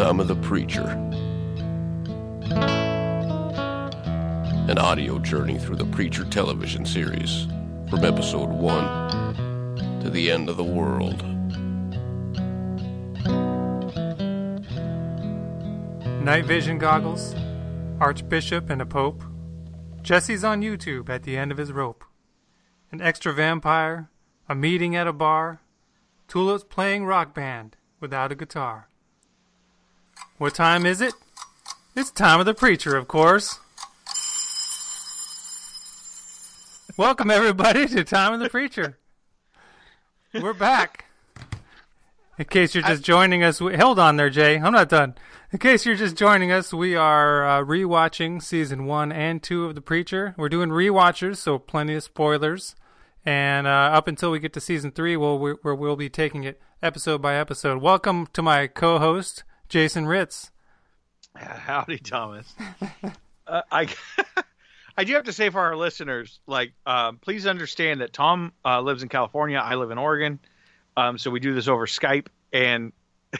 Time of the Preacher. An audio journey through the Preacher television series from episode 1 to the end of the world. Night vision goggles, Archbishop and a Pope. Jesse's on YouTube at the end of his rope. An extra vampire, a meeting at a bar, Tulips playing rock band without a guitar. What time is it? It's time of the preacher, of course. Welcome everybody to Time of the Preacher. We're back. In case you're just joining us, we, hold on there, Jay. I'm not done. In case you're just joining us, we are uh, rewatching season one and two of The Preacher. We're doing rewatchers, so plenty of spoilers. And uh, up until we get to season three, we'll, we, we'll be taking it episode by episode. Welcome to my co-host, Jason Ritz. Howdy, Thomas. uh, I I do have to say for our listeners, like, uh, please understand that Tom uh, lives in California. I live in Oregon, um, so we do this over Skype, and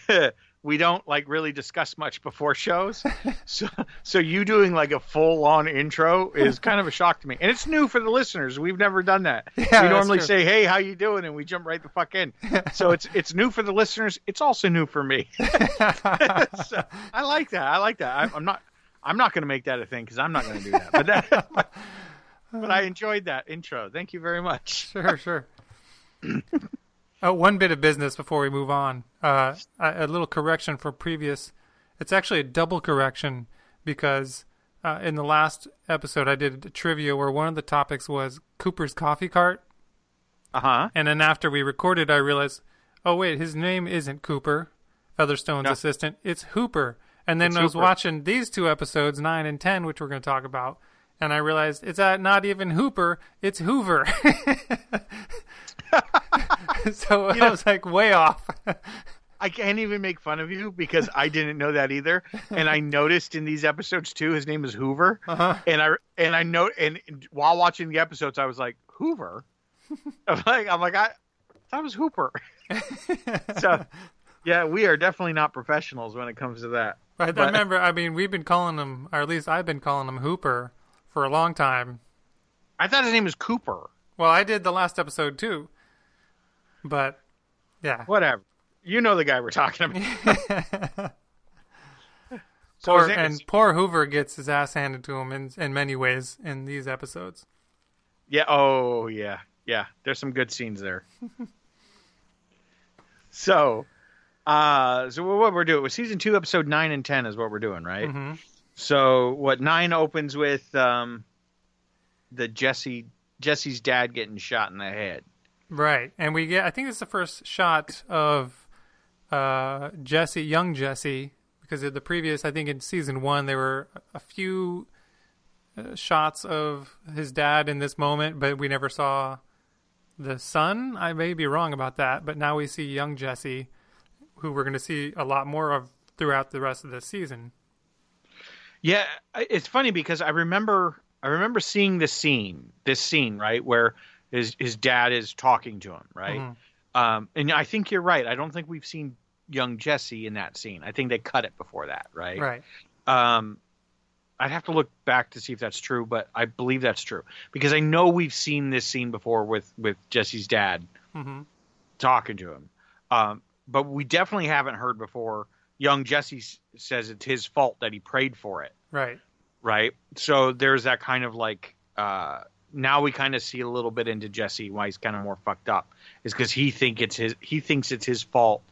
we don't like really discuss much before shows. so so you doing like a full on intro is kind of a shock to me. And it's new for the listeners. We've never done that. Yeah, we normally true. say, "Hey, how you doing?" and we jump right the fuck in. so it's it's new for the listeners. It's also new for me. so, I like that. I like that. I, I'm not I'm not going to make that a thing cuz I'm not going to do that. But that but I enjoyed that intro. Thank you very much. Sure, sure. Oh, one bit of business before we move on. Uh, a, a little correction for previous. It's actually a double correction because uh, in the last episode I did a trivia where one of the topics was Cooper's coffee cart, Uh-huh. and then after we recorded, I realized, oh wait, his name isn't Cooper, Featherstone's No. assistant. It's Hooper. And then It's I was Hooper. watching these two episodes, nine and ten, which we're going to talk about, and I realized it's uh, not even Hooper, it's Hoover. so I know- was like way off. I can't even make fun of you because I didn't know that either, and I noticed in these episodes too. His name is Hoover, Uh-huh. and I and I know and while watching the episodes, I was like Hoover. I'm like I'm like I that was Hooper. so yeah, we are definitely not professionals when it comes to that. I But- remember. I mean, we've been calling him, or at least I've been calling him Hooper for a long time. I thought his name was Cooper. Well, I did the last episode too, but yeah. Whatever. You know the guy we're talking about. So Poor, and is- poor Hoover gets his ass handed to him in in many ways in these episodes. Yeah. Oh, yeah. Yeah. There's some good scenes there. so, uh, so what we're doing with season two, episode nine and ten is what we're doing, right? Mhm. So, what nine opens with um, the Jesse Jesse's dad getting shot in the head. Right, and we get. I think it's the first shot of uh, Jesse, young Jesse, because the previous. I think in season one there were a few uh, shots of his dad in this moment, but we never saw the son. I may be wrong about that, but now we see young Jesse, who we're going to see a lot more of throughout the rest of the season. Yeah, it's funny because I remember I remember seeing this scene, this scene, right, where his his dad is talking to him, right? Mhm. Um, and I think you're right. I don't think we've seen young Jesse in that scene. I think they cut it before that, right? Right. Um, I'd have to look back to see if that's true, but I believe that's true because I know we've seen this scene before with with Jesse's dad hmm talking to him. Um, but we definitely haven't heard before. Young Jesse says it's his fault that he prayed for it, Right. right? So there's that kind of like uh, now we kind of see a little bit into Jesse why he's kind of more fucked up is because he think it's his he thinks it's his fault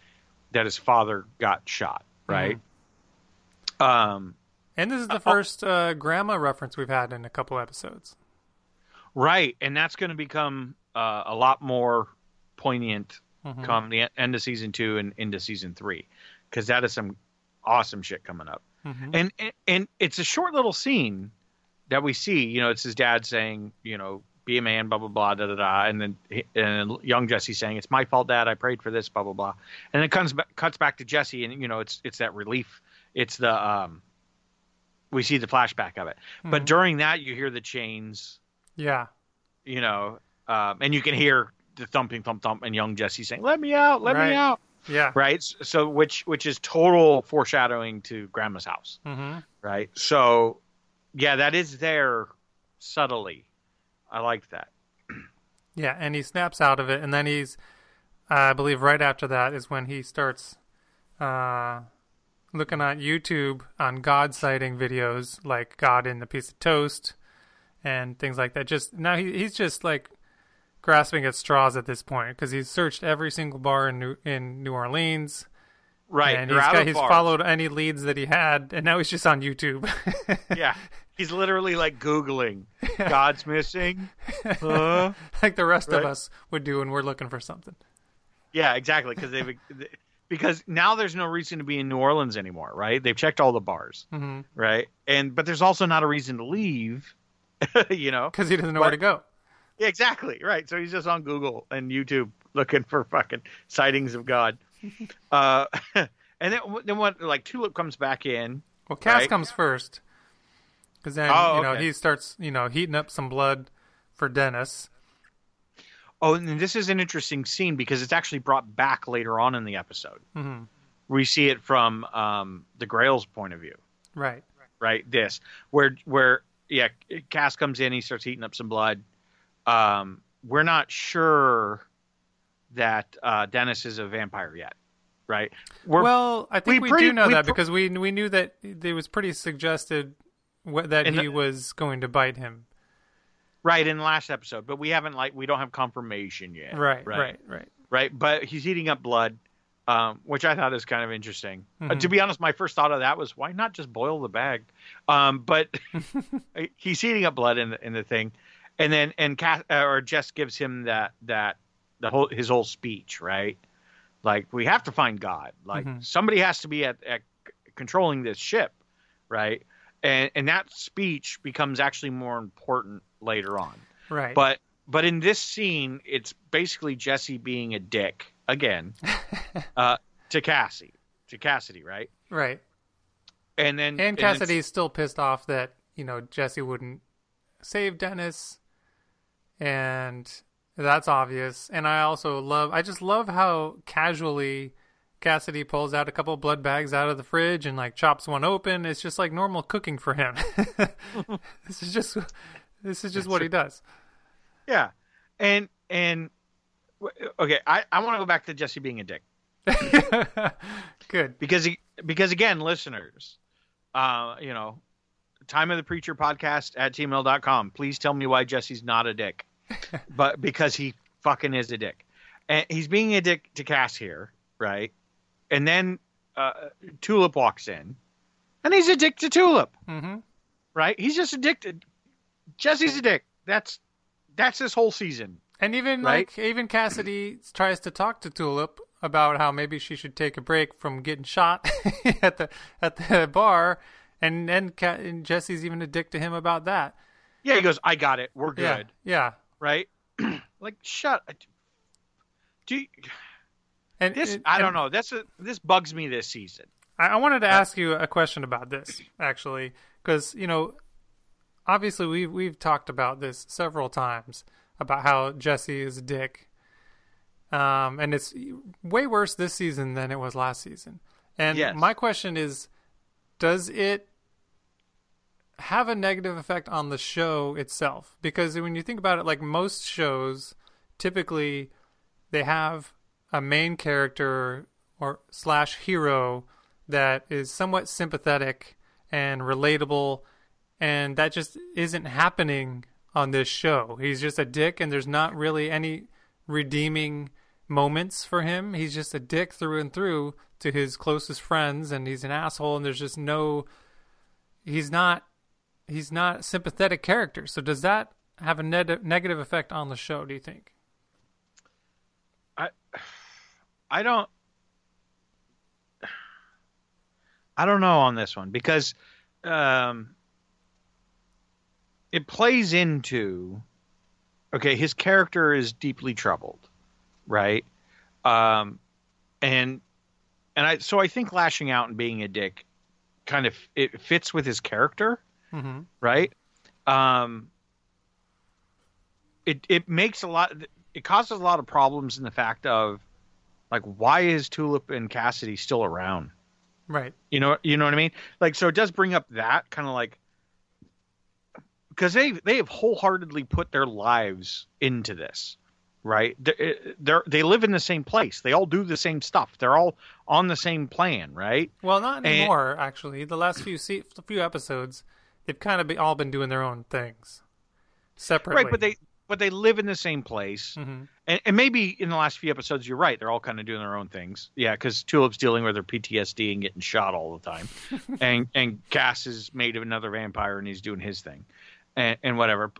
that his father got shot, right? Um, And this is the Uh, oh. first uh, grandma reference we've had in a couple episodes. Right, and that's going to become uh, a lot more poignant Mhm. come the end of season two and into season three, because that is some awesome shit coming up. Mhm. And, and and it's a short little scene that we see. You know, it's his dad saying, you know, be a man, blah blah blah, da da da, and then and then young Jesse saying, "It's my fault, Dad. I prayed for this, blah blah blah," and it comes cuts back to Jesse, and you know, it's it's that relief. It's the um, we see the flashback of it, but Mhm. during that, you hear the chains Yeah. you know, um, and you can hear the thumping, thump, thump, and young Jesse saying, "Let me out, let Right. me out." Yeah. right? So which which is total foreshadowing to Grandma's house, Mm-hmm. right? So yeah, that is there subtly. I like that. Yeah, and he snaps out of it, and then he's, I believe, right after that is when he starts uh, looking at YouTube on God sighting videos, like God in the piece of toast and things like that. Just now, he, he's just like grasping at straws at this point because he's searched every single bar in New, in New Orleans, Right, and he's got, he's followed any leads that he had, and now he's just on YouTube. Yeah, he's literally like googling God's missing. Huh? like the rest of us would do when we're looking for something. Yeah, exactly. Because they've because now there's no reason to be in New Orleans anymore, right? They've checked all the bars, hmm right? And but there's also not a reason to leave. you know, Because he doesn't know where to go. Yeah, exactly. Right. So he's just on Google and YouTube looking for fucking sightings of God. uh, and then then what? Like Tulip comes back in. Well, Cass Right. comes first, because then Oh, you know okay. he starts you know heating up some blood for Dennis. Oh, and this is an interesting scene because it's actually brought back later on in the episode. hmm We see it from um, the Grail's point of view. Right. right? This where where yeah, Cass comes in, he starts heating up some blood. Um, we're not sure that uh, Dennis is a vampire yet, right? We're, well, I think we we, pretty- do know we that pr- because we we knew that it was pretty suggested that he the- was going to bite him. right in the last episode, but we haven't like we don't have confirmation yet, Right. Right, Right. Right. right. But he's heating up blood, um, which I thought is kind of interesting. Uh, Mhm. to be honest, my first thought of that was why not just boil the bag? Um, but he's heating up blood in the, in the thing, and then and Cass, uh, or Jess gives him that that the whole his whole speech, right? Like we have to find God. Like Mhm. somebody has to be at, at controlling this ship, right? And and that speech becomes actually more important later on. Right. But but in this scene, it's basically Jesse being a dick again uh, to Cassie, to Cassidy, right? right. And then And Cassidy's still pissed off that you know Jesse wouldn't save Dennis, and that's obvious. And I also love, I just love how casually Cassidy pulls out a couple blood bags out of the fridge and like chops one open. It's just like normal cooking for him. this is just, this is just what he does. yeah, and and okay, I I want to go back to Jesse being a dick Good. because he, because again, listeners, uh, you know, time of the preacher podcast at gmail.com. Please tell me why Jesse's not a dick, but because he fucking is a dick, and he's being a dick to Cass here, right? And then uh, Tulip walks in, and he's a dick to Tulip, hmm right? He's just addicted. Jesse's a dick. That's that's his whole season. And even Right? like even Cassidy tries to talk to Tulip about how maybe she should take a break from getting shot at the at the bar, and and, Ca- and Jesse's even a dick to him about that. Yeah, he goes, I got it. We're Yeah, good, yeah. right? like, shut. Do you, And this? and- I don't and know. That's a, this bugs me this season. I, I wanted to ask you a question about this actually, because you know, obviously we've we've talked about this several times about how Jesse is a dick, um, and it's way worse this season than it was last season. And Yes. my question is, does it have a negative effect on the show itself? Because when you think about it, like most shows, typically they have a main character or slash hero that is somewhat sympathetic and relatable and that just isn't happening on this show. He's just a dick and there's not really any redeeming moments for him. He's just a dick through and through to his closest friends and he's an asshole and there's just no he's not he's not sympathetic character. So does that have a neg- negative effect on the show do you think I I don't I don't know on this one because um it plays into okay, his character is deeply troubled, right? Um and and I so I think lashing out and being a dick kind of it fits with his character, mm-hmm. right? Um it it makes a lot it causes a lot of problems in the fact of like why is Tulip and Cassidy still around? Right. You know, you know what I mean? Like, so it does bring up that kind of like because they they have wholeheartedly put their lives into this, right? They're, they're live in the same place. They all do the same stuff. They're all on the same plan, right? Well, not And- anymore. actually, the last few se- few episodes, they've kind of be, all been doing their own things separately. Right, but they but they live in the same place. hmm And, and maybe in the last few episodes, you're right. They're all kind of doing their own things. Yeah, because Tulip's dealing with her PTSD and getting shot all the time, and and Cass is made of another vampire and he's doing his thing, and, and whatever.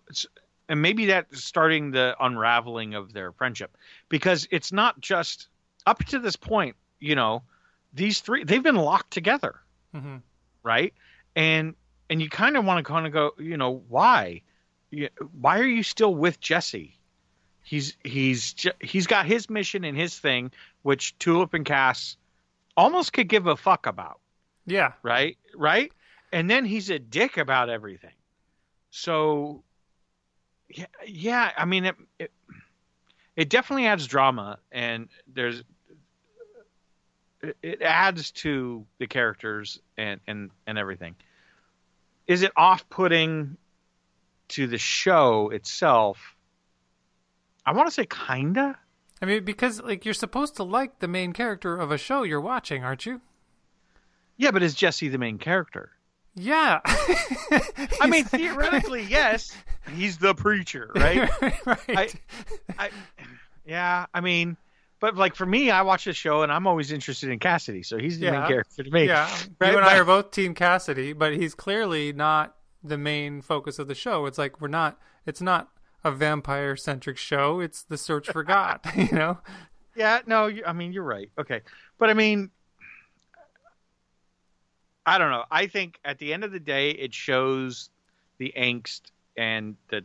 And maybe that's starting the unraveling of their friendship because it's not just up to this point. You know, these three they've been locked together, hmm right? And and you kind of want to kind of go, you know, why? Why are you still with Jesse? He's he's he's got his mission and his thing, which Tulip and Cass almost could give a fuck about, Yeah. right? Right? And then he's a dick about everything. So, yeah, yeah. I mean, it it, it definitely adds drama, and there's it- it adds to the characters and and and everything. Is it off-putting to the show itself? I want to say kinda. I mean, because like you're supposed to like the main character of a show you're watching, aren't you? Yeah, but is Jesse the main character? Yeah. I mean, theoretically, yes. He's the preacher, right? right. I, I, yeah, I mean, but like for me, I watch the show and I'm always interested in Cassidy, so he's the Yeah. main character to me. yeah. Right, you and I are both Team Cassidy, but he's clearly not the main focus of the show. It's like we're not. It's not a vampire centric show. It's the search for God. You know. Yeah, no, you, I mean you're right. Okay, but I mean, I don't know. I think at the end of the day, it shows the angst and the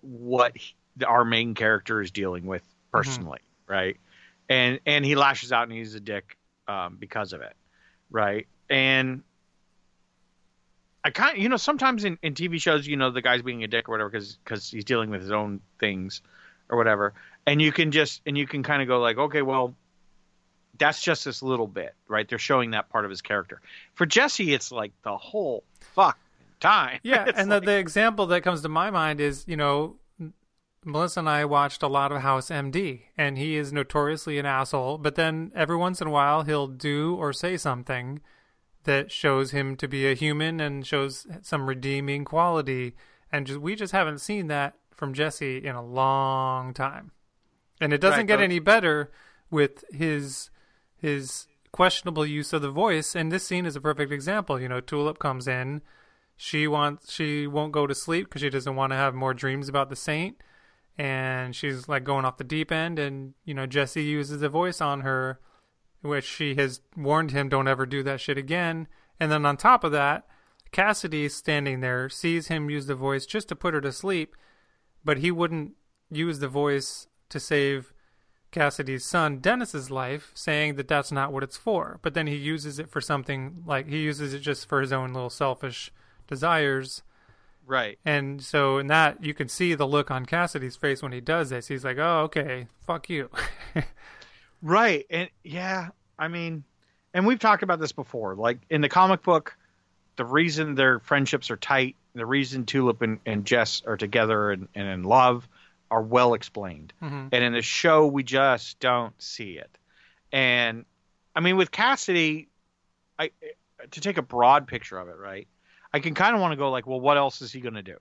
what he, our main character is dealing with personally, right? And and he lashes out and he's a dick um, because of it, right? And I kind, you know, sometimes in, in TV shows, you know, the guy's being a dick or whatever because because he's dealing with his own things or whatever, and you can just and you can kind of go like, okay, well, that's just this little bit, right? They're showing that part of his character. For Jesse, it's like the whole fuck time. Yeah, It's and like- the, the example that comes to my mind is, you know, Melissa and I watched a lot of House MD, and he is notoriously an asshole, but then every once in a while he'll do or say something that shows him to be a human and shows some redeeming quality. And just, we just haven't seen that from Jesse in a long time. And it doesn't Right, get any better with his his questionable use of the voice. And this scene is a perfect example. You know, Tulip comes in she wants she won't go to sleep because she doesn't want to have more dreams about the saint and she's like going off the deep end and you know jesse uses a voice on her which she has warned him don't ever do that shit again and then on top of that cassidy standing there sees him use the voice just to put her to sleep but he wouldn't use the voice to save Cassidy's son Dennis's life, saying that that's not what it's for. But then he uses it for something like he uses it just for his own little selfish desires. right. And so in that you can see the look on Cassidy's face when he does this. He's like, "Oh, okay, fuck you." Right. And yeah, I mean, and we've talked about this before. Like in the comic book, the reason their friendships are tight, the reason Tulip and, and Jess are together and, and in love are well explained. Mhm. And in the show, we just don't see it. And I mean, with Cassidy, I to take a broad picture of it, right? I can kind of want to go like, well, what else is he going to do?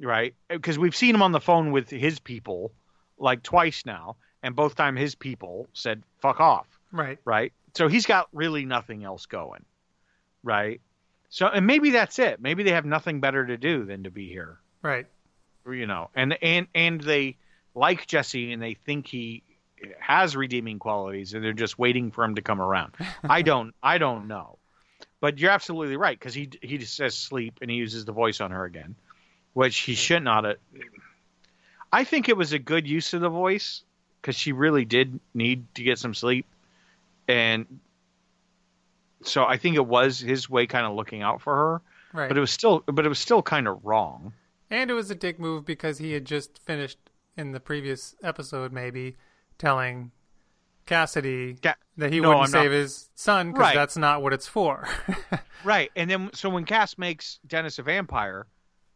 Right? Because we've seen him on the phone with his people like twice now, and both time his people said fuck off, right. right? So he's got really nothing else going, right? So and maybe that's it. Maybe they have nothing better to do than to be here, Right. you know. And and and they like Jesse and they think he has redeeming qualities and they're just waiting for him to come around. I don't I don't know. But you're absolutely right because he he just says sleep and he uses the voice on her again, which he should not. Have. I think it was a good use of the voice because she really did need to get some sleep, and so I think it was his way kind of looking out for her. Right. But it was still but it was still kind of wrong. And it was a dick move because he had just finished in the previous episode, maybe telling Cassidy Ca- that he No, wouldn't I'm not- save his son because Right. that's not what it's for. Right, and then so when Cass makes Dennis a vampire,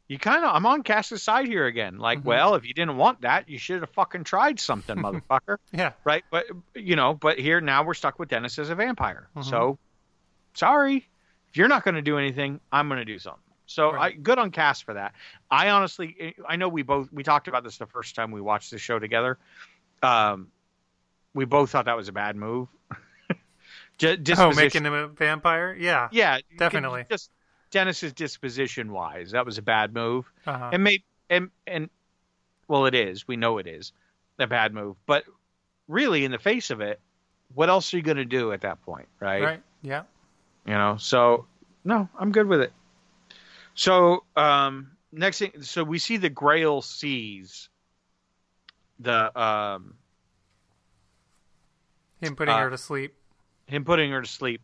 you kind of I'm on Cass's side here again. Like, Mm-hmm. well, if you didn't want that, you should have fucking tried something, motherfucker. yeah. right? But you know, but here now we're stuck with Dennis as a vampire. Mm-hmm. So sorry, if you're not going to do anything, I'm going to do something. So I, good on Cass for that. I honestly, I know we both we talked about this the first time we watched the show together. Um, we both thought that was a bad move. J- Oh, making him a vampire? Yeah. yeah, Definitely. Just Dennis's disposition wise, that was a bad move. Uh-huh. And maybe and and well, it is. We know it is a bad move. But really, in the face of it, what else are you going to do at that point, right? Right. Yeah. You know. So no, I'm good with it. So um, next thing, so we see the Grail sees the um, Him putting Uh, her to sleep. him putting her to sleep.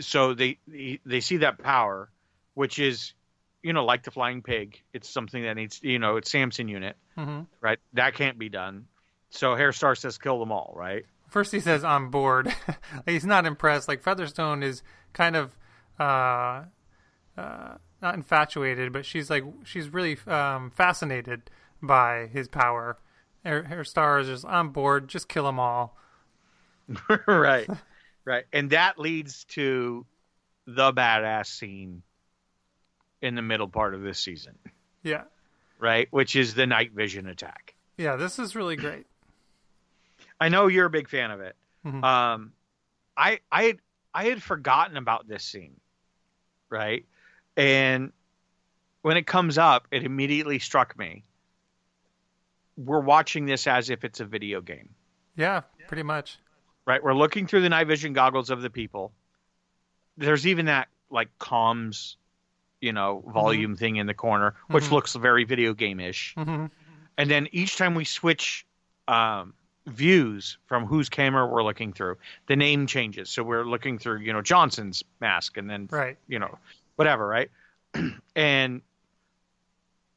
So they they they see that power, which is, you know, like the flying pig. It's something that needs, you know, it's Samson unit, hmm right? That can't be done. So Herr Starr says, "Kill them all," right? First, he says, "I'm bored." He's not impressed. Like Featherstone is kind of uh, uh, not infatuated, but she's like she's really um, fascinated by his power. Her, Herr Starr is just, "I'm bored. Just kill them all." right, right, and that leads to the badass scene in the middle part of this season, Yeah, right? Which is the night vision attack. yeah. This is really great. I know you're a big fan of it. Mhm. Um, I I had I had forgotten about this scene, right? And when it comes up, it immediately struck me. We're watching this as if it's a video game, Yeah, pretty much. right? We're looking through the night vision goggles of the people. There's even that like comms, you know, volume thing in the corner, which Mhm. looks very video game ish. hmm and then each time we switch um, views from whose camera we're looking through, the name changes. So we're looking through, you know, Johnson's mask, and then Right. you know, whatever, right? and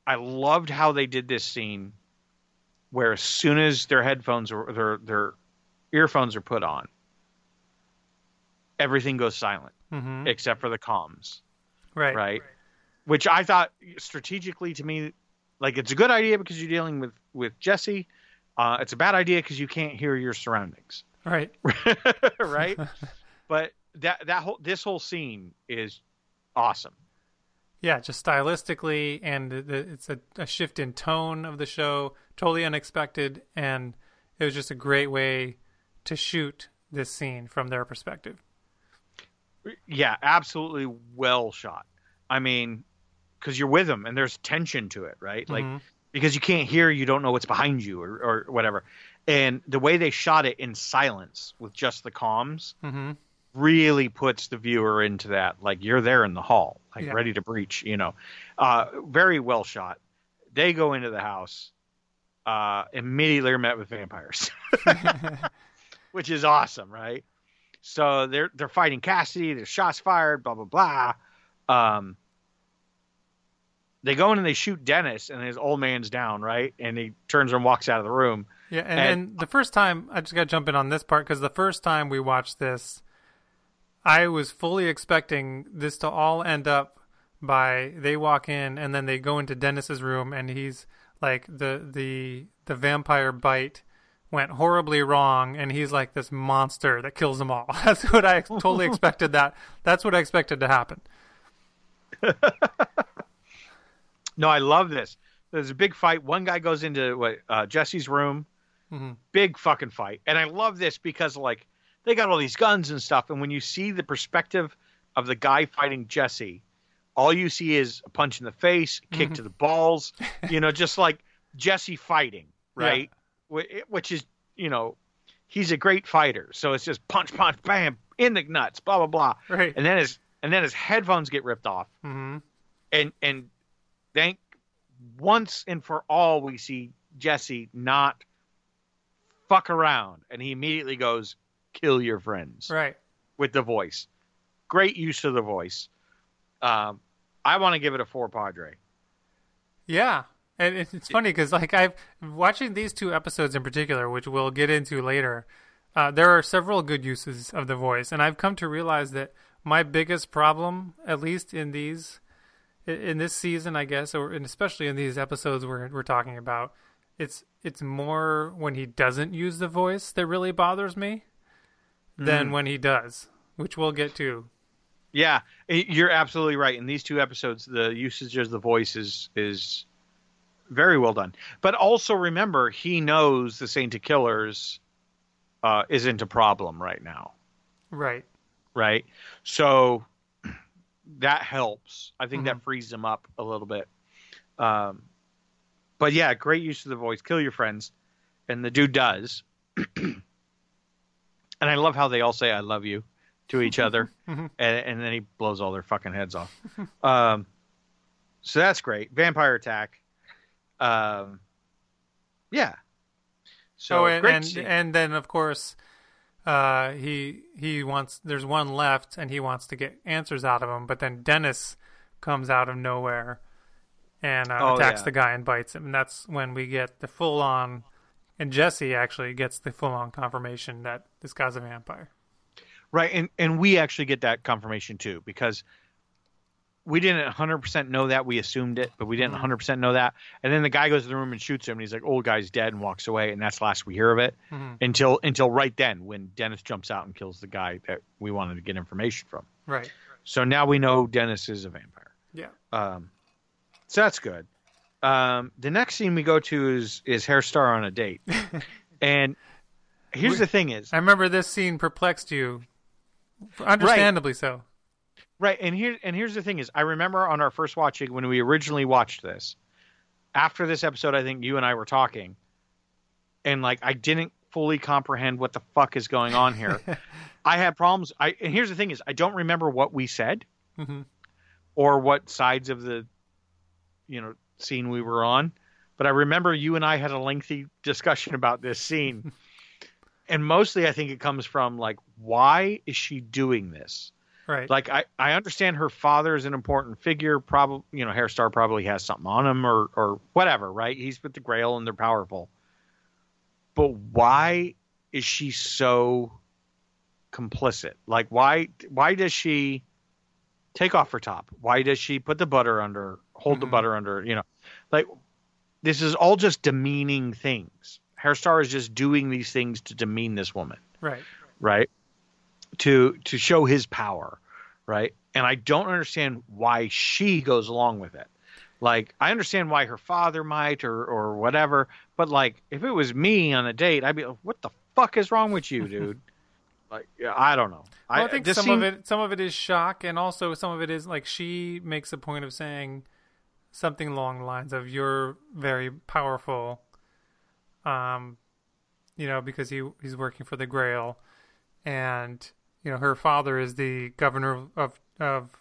I loved how they did this scene, where as soon as their headphones or their their earphones are put on, everything goes silent hmm except for the comms Right. right? Which I thought strategically to me, like it's a good idea because you're dealing with with Jesse. Uh, it's a bad idea because you can't hear your surroundings, Right. right? but that that whole this whole scene is awesome. Yeah, just stylistically, and the, it's a, a shift in tone of the show, totally unexpected, and it was just a great way to shoot this scene from their perspective. Yeah, absolutely well shot. I mean, because you're with them and there's tension to it, right? Like Mhm. because you can't hear, you don't know what's behind you or, or whatever. And the way they shot it in silence with just the comms, hmm really puts the viewer into that like you're there in the hall like Yeah. ready to breach you know uh very well shot they go into the house uh immediately are met with vampires which is awesome right so they're they're fighting cassidy there's shots fired blah blah blah um they go in and they shoot dennis and his old man's down right and he turns and walks out of the room Yeah, and, And- then the first time I just got to jump in on this part because the first time we watched this, I was fully expecting this to all end up by they walk in and then they go into Dennis's room and he's like the the the vampire bite went horribly wrong and he's like this monster that kills them all. That's what I totally expected that. That's what I expected to happen. No, I love this. There's a big fight. One guy goes into what uh, Jesse's room. Mhm. Big fucking fight, and I love this because like they got all these guns and stuff, and when you see the perspective of the guy fighting Jesse, all you see is a punch in the face, kick to the balls, you know, just like Jesse fighting, right? Wh- Which is, you know, he's a great fighter, so it's just punch, punch, bam, in the nuts, blah blah blah, Right. and then his and then his headphones get ripped off hmm and and thank once and for all we see Jesse not fuck around and he immediately goes kill your friends. Right. with the voice. Great use of the voice. Um I want to give it a four Padre. Yeah, and it's, funny because like I've watching these two episodes in particular, which we'll get into later. Uh, there are several good uses of the voice, and I've come to realize that my biggest problem, at least in these, in this season, I guess, or and especially in these episodes we're we're talking about, it's it's more when he doesn't use the voice that really bothers me than when he does, which we'll get to. Yeah, you're absolutely right. In these two episodes, the usage of the voice is is very well done. But also remember, he knows the Saint of Killers uh, isn't a problem right now, Right. right? So that helps. I think Mhm. that frees him up a little bit. Um, but yeah, great use of the voice. Kill your friends, and the dude does. and I love how they all say "I love you" to each other, Mhm. and, and then he blows all their fucking heads off. um, so that's great. Vampire attack. Um, yeah. So oh, and and, and then of course, uh, he he wants. There's one left, and he wants to get answers out of him. But then Dennis comes out of nowhere and uh, Oh, attacks yeah. the guy and bites him. And that's when we get the full on. And Jesse actually gets the full on confirmation that this guy's a vampire. Right, and and we actually get that confirmation too because we didn't 100% know that we assumed it, but we didn't 100% know that. And then the guy goes to the room and shoots him, and he's like, "Old guy's dead," and walks away, and that's the last we hear of it Mhm. until until right then when Dennis jumps out and kills the guy that we wanted to get information from. Right. So now we know Dennis is a vampire. Yeah. Um, so that's good. Um, the next scene we go to is is Herr Starr on a date, and here's We- the thing: is I remember this scene perplexed you, understandably so. Right, and here and here's the thing is I remember on our first watching when we originally watched this. After this episode, I think you and I were talking, and like I didn't fully comprehend what the fuck is going on here. I had problems. I and here's the thing is I don't remember what we said hmm or what sides of the you know scene we were on, but I remember you and I had a lengthy discussion about this scene. and mostly I think it comes from like why is she doing this? Right. like I, I understand her father is an important figure probably you know Herr Starr probably has something on him or or whatever right he's with the grail and they're powerful but why is she so complicit like why why does she take off her top why does she put the butter under hold the Mhm. butter under you know like this is all just demeaning things Herr Starr is just doing these things to demean this woman right. right? To to show his power, right? And I don't understand why she goes along with it. Like I understand why her father might or or whatever, but like if it was me on a date, I'd be like, "What the fuck is wrong with you, dude?" like yeah, I don't know. Well, I, think some seemed- of it, some of it is shock, and also some of it is like she makes a point of saying something along the lines of "You're very powerful," um, you know, because he he's working for the Grail, and you know her father is the governor of of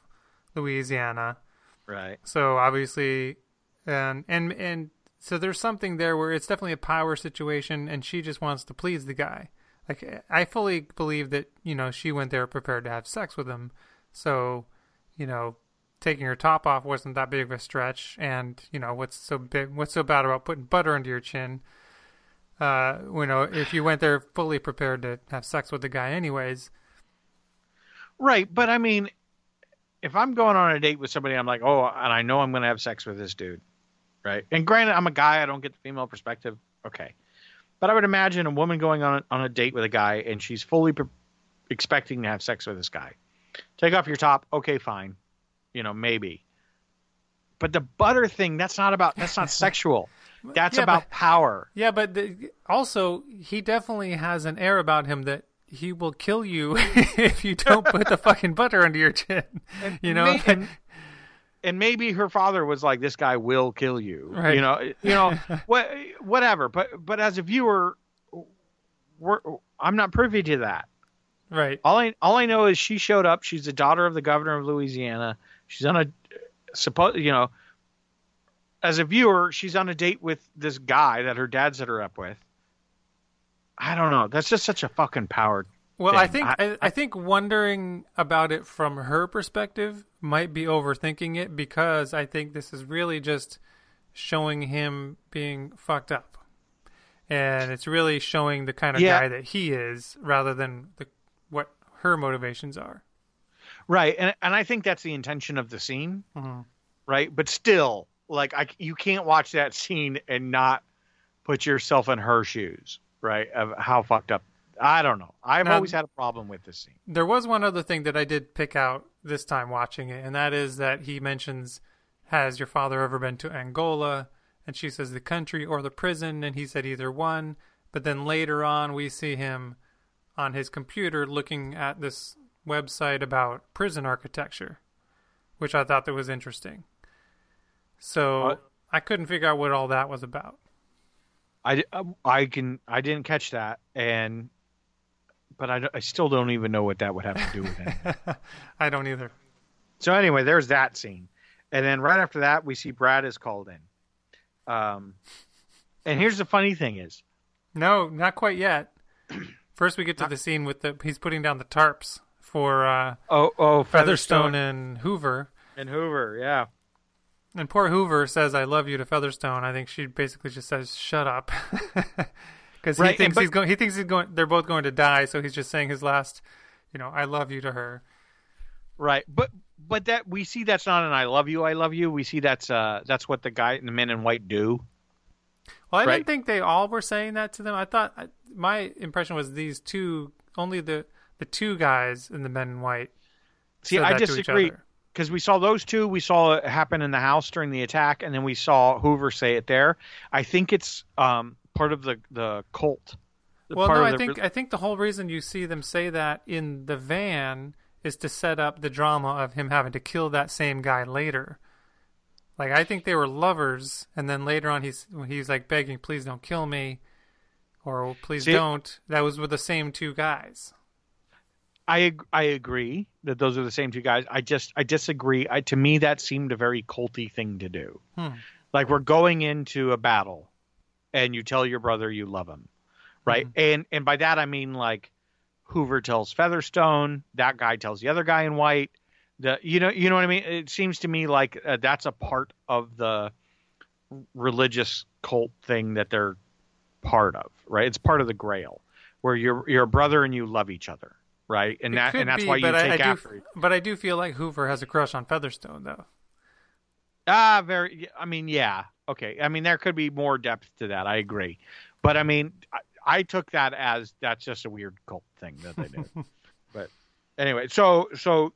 Louisiana, right. so obviously, and and and so there's something there where it's definitely a power situation, and she just wants to please the guy. Like I fully believe that you know she went there prepared to have sex with him, so you know taking her top off wasn't that big of a stretch. And you know what's so big, what's so bad about putting butter under your chin? Uh, you know, if you went there fully prepared to have sex with the guy, anyways. Right, but I mean, if I'm going on a date with somebody, I'm like, oh, and I know I'm going to have sex with this dude, right? And granted, I'm a guy; I don't get the female perspective. Okay, but I would imagine a woman going on a, on a date with a guy and she's fully pre- expecting to have sex with this guy. Take off your top. Okay, fine. You know, maybe. But the butter thing—that's not about. That's not sexual. That's Yeah, about but- power. Yeah, but the, also he definitely has an air about him that he will kill you if you don't put the fucking butter under your chin. You know, May- and, and maybe her father was like, "This guy will kill you." Right. You know, you know, what, whatever. But but as a viewer, we're, I'm not privy to that. right? All I all I know is she showed up. She's the daughter of the governor of Louisiana. She's on a suppose you know. As a viewer, she's on a date with this guy that her dad set her up with. I don't know. That's just such a fucking power. Well, I think I- I, think wondering about it from her perspective might be overthinking it because I think this is really just showing him being fucked up. and it's really showing the kind of Yeah. guy that he is rather than the what her motivations are. Right, and and I think that's the intention of the scene, Mhm. right? But still, like I, you can't watch that scene and not put yourself in her shoes, right? Of how fucked up. I don't know. I've Now- always had a problem with this scene. There was one other thing that I did pick out this time watching it, and that is that he mentions, "Has your father ever been to Angola?" And she says, "The country or the prison," and he said either one. But then later on, we see him on his computer looking at this website about prison architecture, which I thought that was interesting. So Uh, I couldn't figure out what all that was about. I, I can I didn't catch that, and but I, I still don't even know what that would have to do with it. I don't either. So anyway, there's that scene, and then right after that, we see Brad is called in. Um, and here's the funny thing is, No, not quite yet. First, we get to the scene with the he's putting down the tarps for uh, oh oh Featherstone and Hoover. and Hoover, yeah, And poor Hoover says, "I love you" to Featherstone. I think she basically just says, "Shut up," because he Right, and thinks but- he's going. He thinks he's going. They're both going to die, so he's just saying his last, you know, "I love you" to her. right. But but that we see that's not an "I love you, I love you." We see that's uh that's what the guy and the men in white do. Well, I Right. didn't think they all were saying that to them. I thought I, my impression was these two, only the the two guys in the men in white. See, I that to each disagree. Because we saw those two. We saw it happen in the house during the attack, and then we saw Hoover say it there. I think it's um part of the the cult. The Well, no, I think re- I think the whole reason you see them say that in the van is to set up the drama of him having to kill that same guy later. Like I think they were lovers, and then later on he's he's like begging, "Please don't kill me," or "Please See- don't." That was with the same two guys. I I agree that those are the same two guys. I just I disagree. I to me that seemed a very culty thing to do. Hmm. Like we're going into a battle, and you tell your brother you love him, right? And and by that I mean like Hoover tells Featherstone, that guy tells the other guy in white. The you know you know what I mean. It seems to me like uh, that's a part of the religious cult thing that they're part of, right? It's part of the Grail, where you're you're a brother and you love each other, right? And It that and that's be, why you but I- take I, after. do, But I do feel like Hoover has a crush on Featherstone, though. Ah, very. I mean, yeah. Okay. I mean, there could be more depth to that. I agree, but I mean, I, I took that as that's just a weird cult thing that they did. but anyway, so so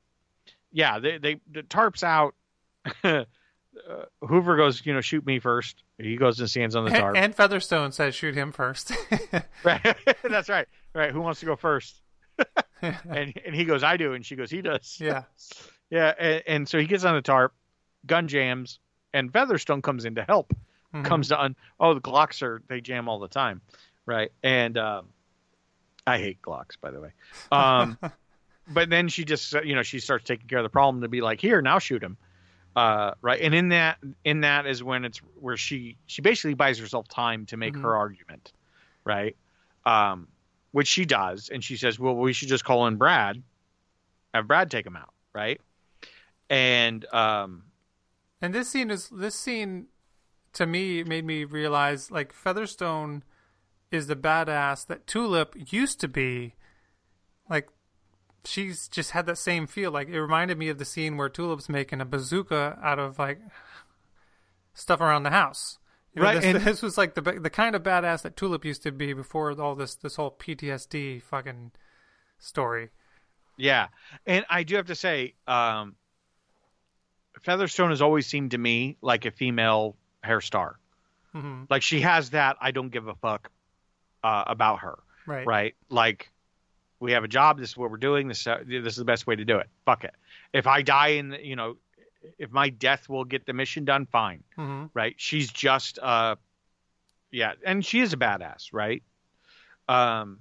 yeah, they they the tarps out. uh, Hoover goes, you know, shoot me first. He goes and stands on the tarp. And Featherstone says, "Shoot him first. Right. That's right. Right. Who wants to go first? and and he goes, I do. And she goes, he does. yeah. Yeah. And, and so he gets on the tarp, gun jams, and Featherstone comes in to help. Mhm. Comes to un. Oh, the Glocks are they jam all the time, right? And um, I hate Glocks, by the way. Um, but then she just you know she starts taking care of the problem to be like, here now shoot him. Uh, right, and in that in that is when it's where she she basically buys herself time to make Mhm. her argument, right? Um, which she does, and she says, "Well, we should just call in Brad, have Brad take him out, right?" And um, And this scene is this scene to me made me realize like Featherstone is the badass that Tulip used to be. Like she's just had that same feel. Like it reminded me of the scene where Tulip's making a bazooka out of like stuff around the house. You know, Right, this, and- this was like the the kind of badass that Tulip used to be before all this this whole PTSD fucking story. Yeah, and I do have to say, um, Featherstone has always seemed to me like a female Herr Starr. hmm Like she has that I don't give a fuck uh, about her, Right. right? Like we have a job. This is what we're doing. This uh, this is the best way to do it. Fuck it. If I die in, you know, if my death will get the mission done, fine, hmm right? She's just, uh, yeah, and she is a badass, right? Um,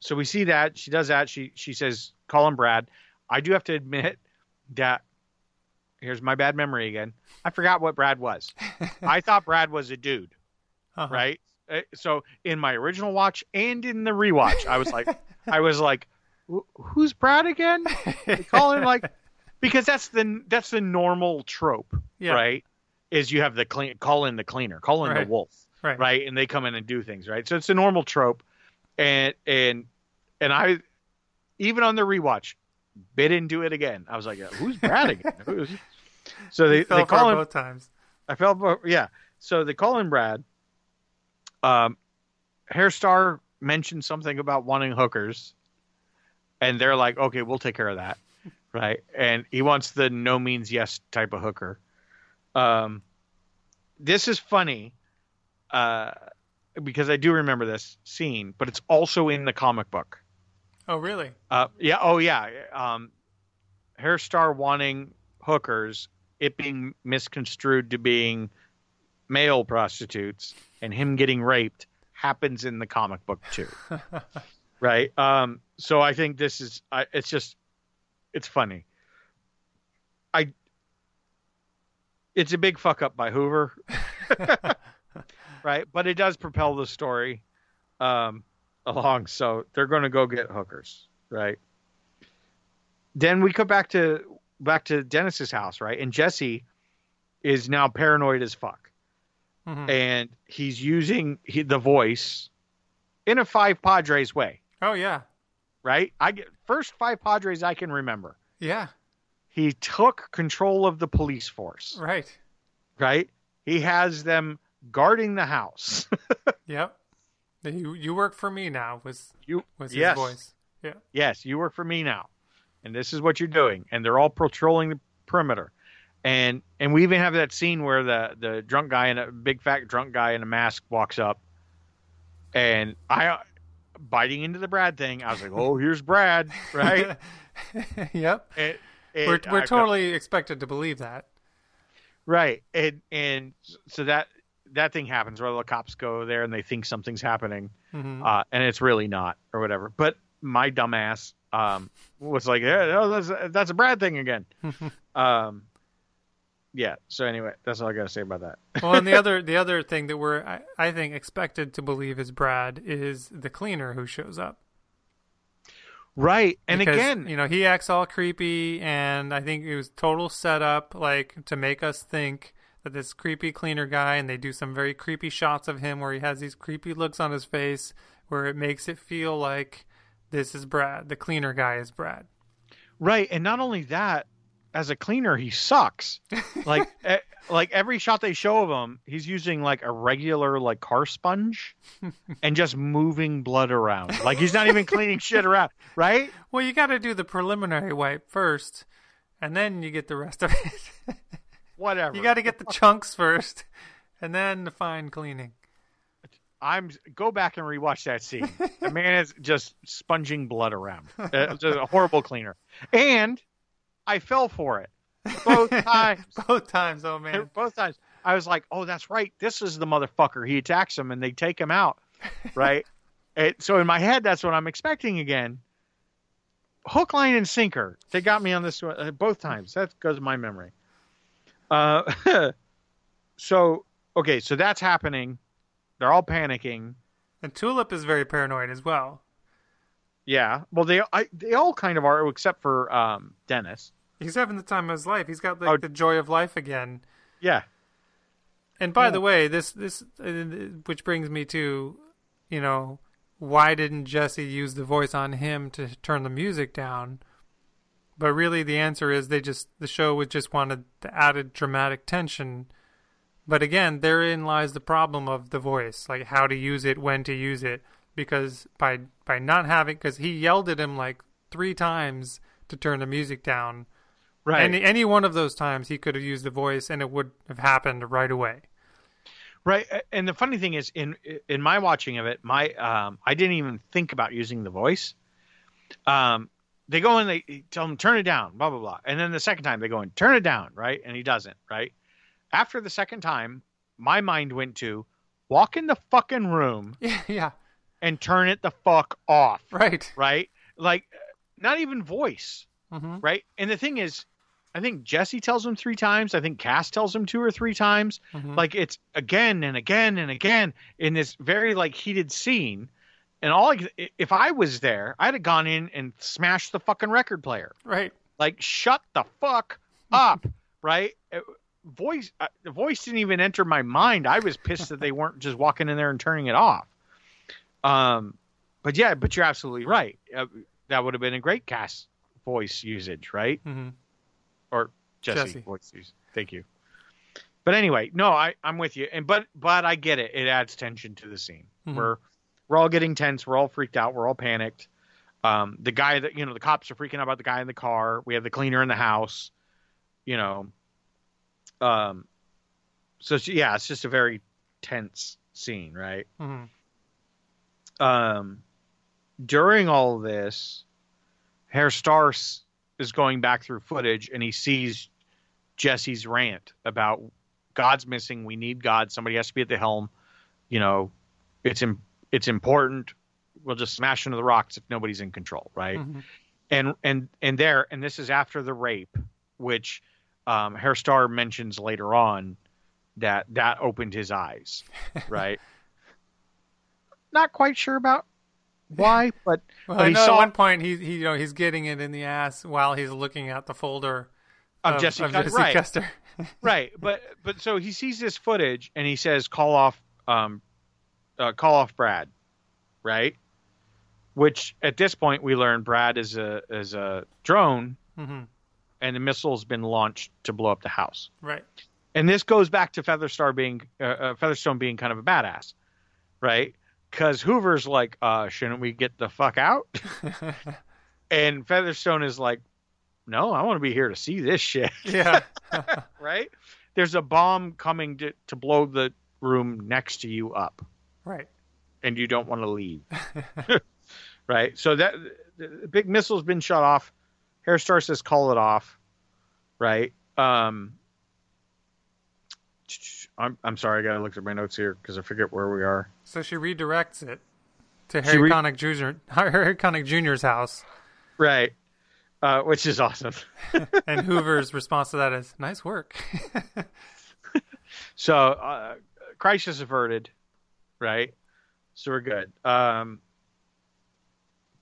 so we see that she does that. She she says, "Call him Brad." I do have to admit that here's my bad memory again. I forgot what Brad was. I thought Brad was a dude, Uh-huh. right? Uh, So in my original watch and in the rewatch, I was like, I was like, "Who's Brad again?" They call him like because that's the that's the normal trope, Yeah. right? Is you have the clean call in the cleaner, call in Right. the wolf, Right. right? And they come in and do things, right? So it's a normal trope, and and and I even on the rewatch bit into it again. I was like, who's Brad again? Who's... So they they call him both times. I felt, yeah. So they call him Brad. Um, Herr Starr mentioned something about wanting hookers, and they're like, "Okay, we'll take care of that," right? And he wants the no means yes type of hooker. Um, this is funny, uh, because I do remember this scene, but it's also in the comic book. Oh, really? Uh, yeah. Oh, yeah. Um, Herr Starr wanting hookers, it being misconstrued to being male prostitutes, and him getting raped happens in the comic book too. right. Um. So I think this is. I, it's just. It's funny. I. It's a big fuck up by Hoover. right, but it does propel the story um, along. So they're going to go get hookers, right? Then we come back to back to Dennis's house, right? And Jesse is now paranoid as fuck, Mhm. and he's using the voice in a five Padres way, Oh, yeah. Right? I get first five Padres I can remember. Yeah. He took control of the police force, Right. right? He has them guarding the house. Yep. You you work for me now was you was his yes. voice. Yeah. yes, you work for me now, and this is what you're doing. And they're all patrolling the perimeter, and and we even have that scene where the the drunk guy and a big fat drunk guy in a mask walks up, and I, biting into the Brad thing, I was like, oh, here's Brad, right? yep. We're we're I- totally expected to believe that. right, and and so that that thing happens where the cops go there and they think something's happening, hmm uh, and it's really not or whatever. But my dumbass um, was like, yeah, oh, that's, that's a Brad thing again. um, yeah. So anyway, that's all I got to say about that. well, and the other the other thing that we're I, I think expected to believe is Brad is the cleaner who shows up. Right. And Because, again, you know, he acts all creepy, and I think it was total setup, like to make us think that this creepy cleaner guy, and they do some very creepy shots of him where he has these creepy looks on his face, where it makes it feel like this is Brad, the cleaner guy is Brad. right. And not only that, as a cleaner, he sucks. Like, eh, like every shot they show of him, he's using like a regular like car sponge and just moving blood around. Like he's not even cleaning shit around. Right. Well, you got to do the preliminary wipe first, and then you get the rest of it. Whatever. you got to get the chunks first, and then the fine cleaning. I'm go back and rewatch that scene. The man is just sponging blood around. Uh, just a horrible cleaner. And I fell for it both times. Both times, oh man. both times. I was like, "Oh, that's right. This is the motherfucker." He attacks him, and they take him out. Right. it, so in my head, that's what I'm expecting again. Hook, line, and sinker. They got me on this one uh, both times. That goes my memory. Uh, so okay, so that's happening. They're all panicking. And Tulip is very paranoid as well. Yeah. Well, they I, they all kind of are, except for um, Dennis. He's having the time of his life. He's got like Oh. the joy of life again. Yeah. And by Yeah. the way, this this uh, which brings me to, you know, why didn't Jesse use the voice on him to turn the music down? But really, the answer is they just the show would just wanted the added dramatic tension. But again, therein lies the problem of the voice, like how to use it, when to use it. Because by by not having, because he yelled at him like three times to turn the music down. Right. Any any one of those times he could have used the voice, and it would have happened right away. Right, and the funny thing is, in in my watching of it, my um, I didn't even think about using the voice. Um, they go and they tell him turn it down, blah blah blah, and then the second time they go and turn it down, right, and he doesn't, right. After the second time, my mind went to walk in the fucking room Yeah, yeah, and turn it the fuck off, right. right? Like, not even voice, hmm right? And the thing is, I think Jesse tells him three times. I think Cass tells him two or three times. hmm Like it's again and again and again in this very like heated scene. And all I, if I was there, I'd have gone in and smashed the fucking record player. right. Like shut the fuck up, right? Uh, voice uh, the voice didn't even enter my mind. I was pissed that they weren't just walking in there and turning it off. Um, but yeah, but you're absolutely right. Uh, that would have been a great cast voice usage, right? hmm Or Jesse, Jesse. voice. Thank you. But anyway, no, I I'm with you, and but but I get it. It adds tension to the scene. Mhm. We're we're all getting tense. We're all freaked out. We're all panicked. Um, the guy that you know, the cops are freaking out about the guy in the car. We have the cleaner in the house. You know, um, so yeah, it's just a very tense scene, right? hmm um, during all this, Herr Stars is going back through footage and he sees Jesse's rant about God's missing. We need God. Somebody has to be at the helm. You know, it's Im- it's important. We'll just smash into the rocks if nobody's in control, right? hmm And and and there, and this is after the rape, which um, Herr Starr mentions later on that that opened his eyes, right? Not quite sure about why, but Well, But I he know at saw- one point he, he you know he's getting it in the ass while he's looking at the folder of, Jesse, of Jesse right, Custer. right. But but so he sees this footage and he says, "Call off, um, uh, call off Brad," right? Which at this point we learn Brad is a is a drone, hmm and the missile's been launched to blow up the house. Right. And this goes back to Featherstar being uh, uh, Featherstone being kind of a badass, right? Because Hoover's like, uh, "Shouldn't we get the fuck out?" and Featherstone is like, "No, I want to be here to see this shit." yeah. right? There's a bomb coming to, to blow the room next to you up, right. and you don't want to leave. right? So that the, big missile's been shut off. Herr Starr says, "Call it off." Right? Um, I'm I'm sorry, I gotta look at my notes here because I forget where we are. So she redirects it to Harry re- Connick Jr. Harry Connick Jr.'s house, Right. Uh, which is awesome. and Hoover's response to that is "Nice work." So uh, crisis averted, right? So we're good. Um,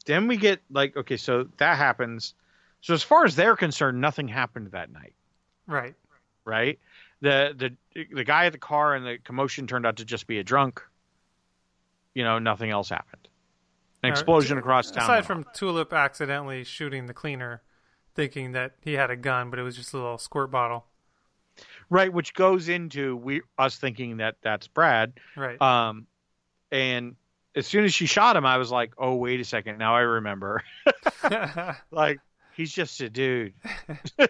then we get like okay, so that happens. So as far as they're concerned, nothing happened that night, right. right? The the the guy at the car and the commotion turned out to just be a drunk. You know, nothing else happened. An explosion across town. Aside from Tulip accidentally shooting the cleaner, thinking that he had a gun, but it was just a little squirt bottle. right, which goes into we us thinking that that's Brad. Right. Um, and as soon as she shot him, I was like, oh wait a second, now I remember. like he's just a dude.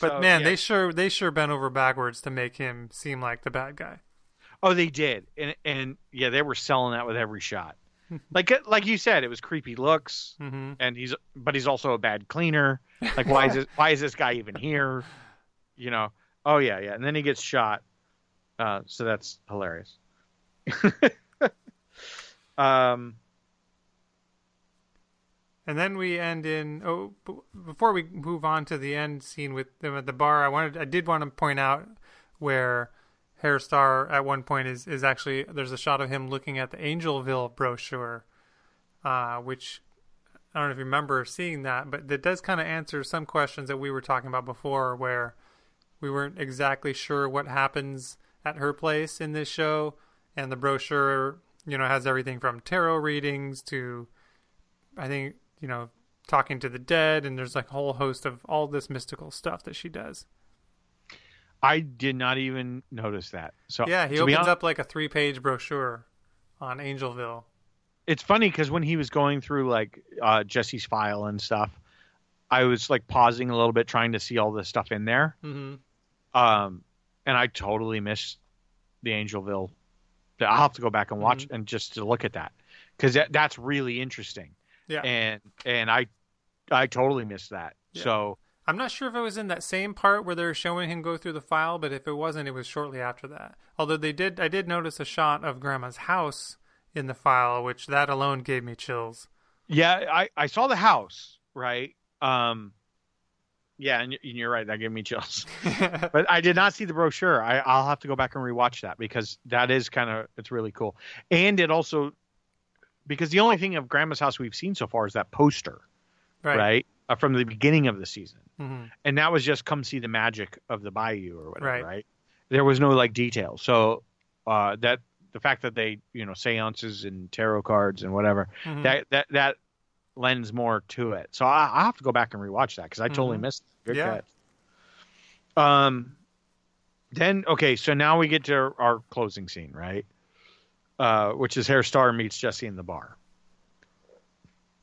But man, yeah. they sure they sure bent over backwards to make him seem like the bad guy. oh they did, and and yeah, they were selling that with every shot. Like like you said, it was creepy looks, hmm and he's but he's also a bad cleaner. Like why is this, why is this guy even here? You know? Oh yeah, yeah, and then he gets shot. Uh, so that's hilarious. um, And then we end in oh b- before we move on to the end scene with them at the bar. I wanted I did want to point out where Herr Starr at one point is is actually there's a shot of him looking at the Angelville brochure, uh, which I don't know if you remember seeing that, but that does kind of answer some questions that we were talking about before, where we weren't exactly sure what happens at her place in this show, and the brochure, you know, has everything from tarot readings to, I think, you know, talking to the dead, and there's like a whole host of all this mystical stuff that she does. I did not even notice that. So Yeah, he opens hon- up like a three-page brochure on Angelville. It's funny because when he was going through like uh, Jesse's file and stuff, I was like pausing a little bit trying to see all the stuff in there. hmm Um, and I totally missed the Angelville. I'll have to go back and watch and just to look at that because that, that's really interesting. Yeah. And and I I totally missed that. Yeah. So I'm not sure if it was in that same part where they're showing him go through the file, but if it wasn't, it was shortly after that. Although they did, I did notice a shot of Grandma's house in the file, which that alone gave me chills. yeah, I I saw the house right. Um, yeah, and, you're right. That gave me chills. but I did not see the brochure. I, I'll have to go back and rewatch that because that is kind of it's really cool. And it also because the only thing of Grandma's house we've seen so far is that poster, right. right? Uh, from the beginning of the season, hmm and that was just come see the magic of the Bayou or whatever, Right. right? There was no like detail, so uh, that the fact that they you know seances and tarot cards and whatever Mhm. that that that lends more to it. So I, I have to go back and rewatch that because I totally Mhm. missed. It. Good Yeah. catch. Um, then okay, so now we get to our closing scene, right? Uh, which is Herr Starr meets Jesse in the bar.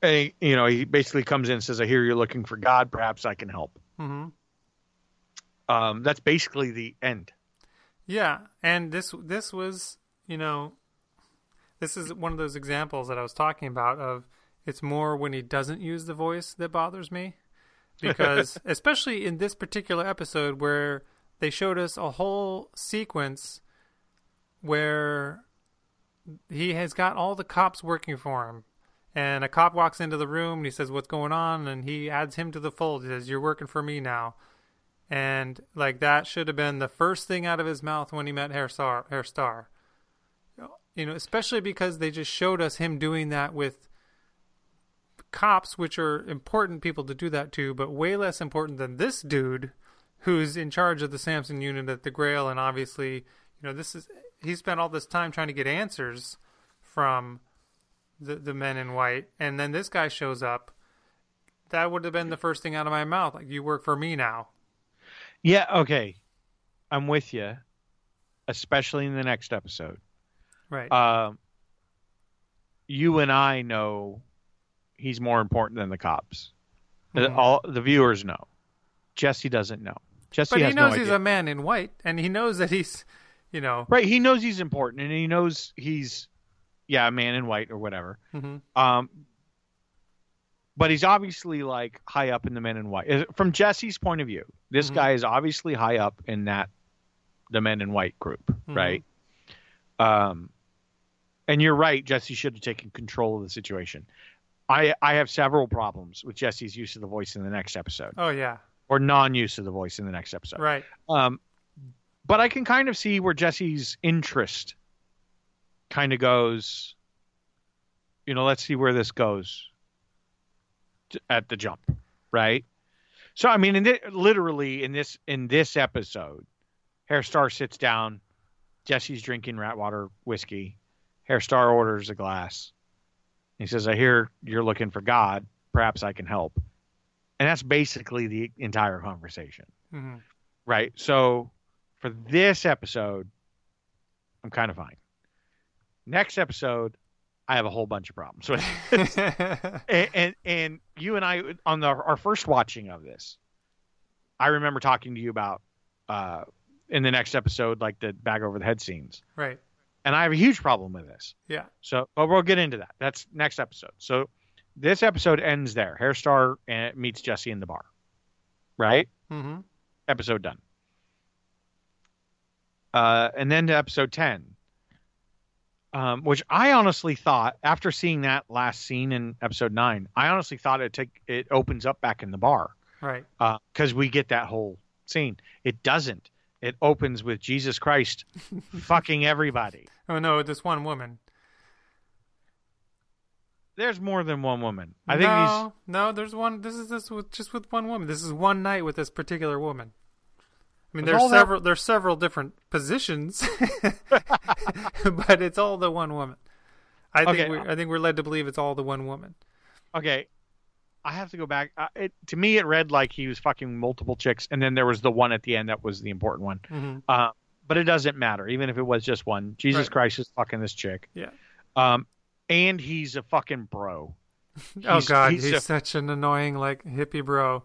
And he, you know, he basically comes in and says, "I hear you're looking for God. Perhaps I can help." hmm Um, that's basically the end. Yeah, and this this was you know, this is one of those examples that I was talking about of it's more when he doesn't use the voice that bothers me because especially in this particular episode where they showed us a whole sequence where he has got all the cops working for him and a cop walks into the room and he says what's going on and he adds him to the fold he says you're working for me now and like that should have been the first thing out of his mouth when he met Herr Starr. Herr Starr. You know, especially because they just showed us him doing that with cops, which are important people to do that to, but way less important than this dude who's in charge of the Samson unit at the Grail. And obviously, you know, this is he spent all this time trying to get answers from the the men in white, and then this guy shows up. That would have been the first thing out of my mouth. Like, you work for me now. Yeah. Okay, I'm with you, especially in the next episode. Right. um, you and I know he's more important than the cops. The- Mhm. All the viewers know. Jesse doesn't know. Jesse but he knows no he's a man in white, and he knows that he's, you know, right. He knows he's important, and he knows he's, yeah, a man in white or whatever. mhm. Um, but he's obviously like high up in the men in white. From Jesse's point of view, this Mhm. guy is obviously high up in that the men in white group, Mhm. right? Um, and you're right. Jesse should have taken control of the situation. I I have several problems with Jesse's use of the voice in the next episode, oh yeah, or non-use of the voice in the next episode. right, Um, but I can kind of see where Jesse's interest kind of goes. You know, let's see where this goes at the jump, right? So I mean, in literally in this in this episode, Herr Starr sits down. Jesse's drinking Ratwater whiskey. Herr Starr orders a glass. He says, "I hear you're looking for God. Perhaps I can help." And that's basically the entire conversation hmm right? So for this episode, I'm kind of fine. Next episode, I have a whole bunch of problems with. and, and and you and I on the our first watching of this, I remember talking to you about uh, in the next episode, like the bag over the head scenes, right, and I have a huge problem with this. yeah, So, but we'll get into that. That's next episode. So this episode ends there. Herr Starr uh, meets Jesse in the bar, right? Mm-hmm. episode done. Uh, and then to episode 10, um, which I honestly thought, after seeing that last scene in episode 9, I honestly thought it take it opens up back in the bar right, because we get that whole scene. It doesn't. It opens with Jesus Christ fucking everybody. oh no, this one woman. There's more than one woman. I think no, no, there's one. This is this with just with one woman. This is one night with this particular woman. I mean, there's all that- several. There's several different positions, but it's all the one woman. I think Okay. we, I think we're led to believe it's all the one woman. okay. I have to go back. Uh, it, to me, it read like he was fucking multiple chicks, and then there was the one at the end that was the important one. hmm Uh, but it doesn't matter, even if it was just one. Jesus Right. Christ is fucking this chick. Yeah. Um, and he's a fucking bro. oh God, he's he's, a- such an annoying like hippie bro.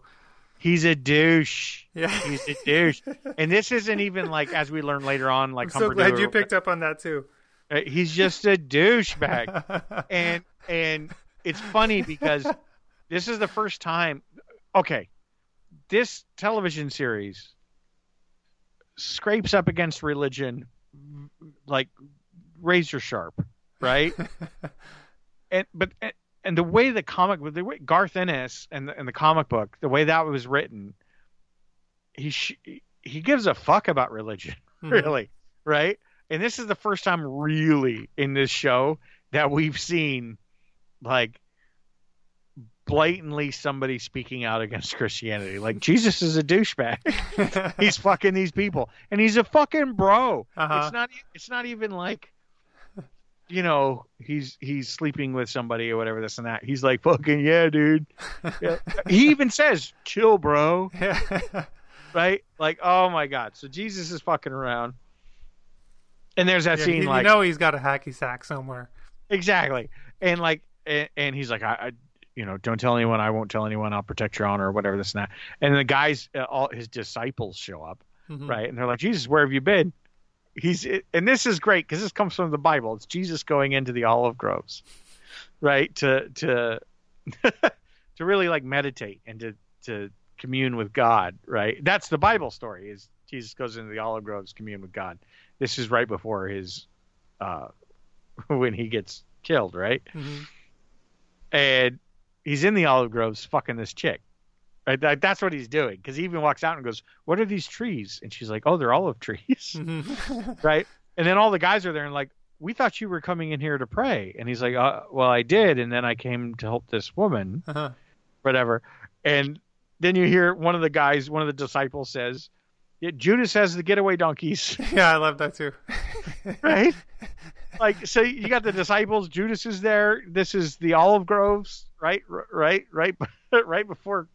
He's a douche. Yeah, He's a douche. and this isn't even like, as we learn later on, like I'm so glad you picked up on that too. Uh, He's just a douchebag. and and it's funny because this is the first time. Okay, this television series scrapes up against religion like razor sharp, right? and but and the way the comic the way Garth Ennis and the, and the comic book the way that was written he sh- he gives a fuck about religion Mhm. really right and this is the first time really in this show that we've seen like blatantly somebody speaking out against Christianity. Like Jesus is a douchebag. he's fucking these people, and he's a fucking bro. Uh-huh. It's not. It's not even like, you know, he's he's sleeping with somebody or whatever this and that. He's like fucking yeah, dude. Yeah. he even says, "Chill, bro." Right? Like, oh my god. So Jesus is fucking around. And there's that Yeah, scene you, like you know he's got a hacky sack somewhere. exactly, and like, and, and he's like, I, I, you know, don't tell anyone. I won't tell anyone. I'll protect your honor or whatever this and that. And the guys, uh, all his disciples show up, Mhm. right? And they're like, Jesus, where have you been? He's and this is great because this comes from the Bible. It's Jesus going into the olive groves, right? To to to really like meditate and to to commune with God, right? That's the Bible story. Is Jesus goes into the olive groves, commune with God. This is right before his uh when he gets killed, right? Mhm. and he's in the olive groves fucking this chick. Right? That, that's what he's doing because he even walks out and goes, "What are these trees?" And she's like, "Oh, they're olive trees." Mhm. right? And then all the guys are there and like, "We thought you were coming in here to pray." And he's like, uh, "Well, I did, and then I came to help this woman, Uh-huh. whatever." And then you hear one of the guys, one of the disciples says, yeah, "Judas has the getaway donkeys." Yeah, I love that too. right? like, so you got the disciples. Judas is there. This is the olive groves, right? R- Right? Right? right before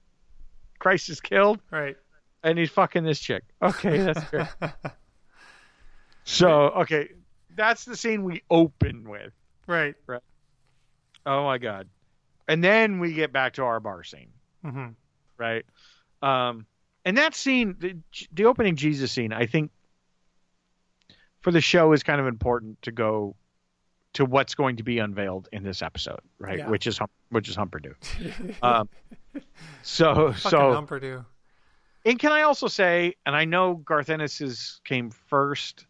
Christ is killed, right. and he's fucking this chick. Okay, that's good. so, okay, that's the scene we open with. Right. Right. Oh my god! And then we get back to our bar scene, hmm right? Um, and that scene, the, the opening Jesus scene, I think for the show is kind of important to go to what's going to be unveiled in this episode, right? Yeah. Which is which is Humperdoo. um, so Fucking so Humperdoo. and can I also say, and I know Garth Ennis's came first,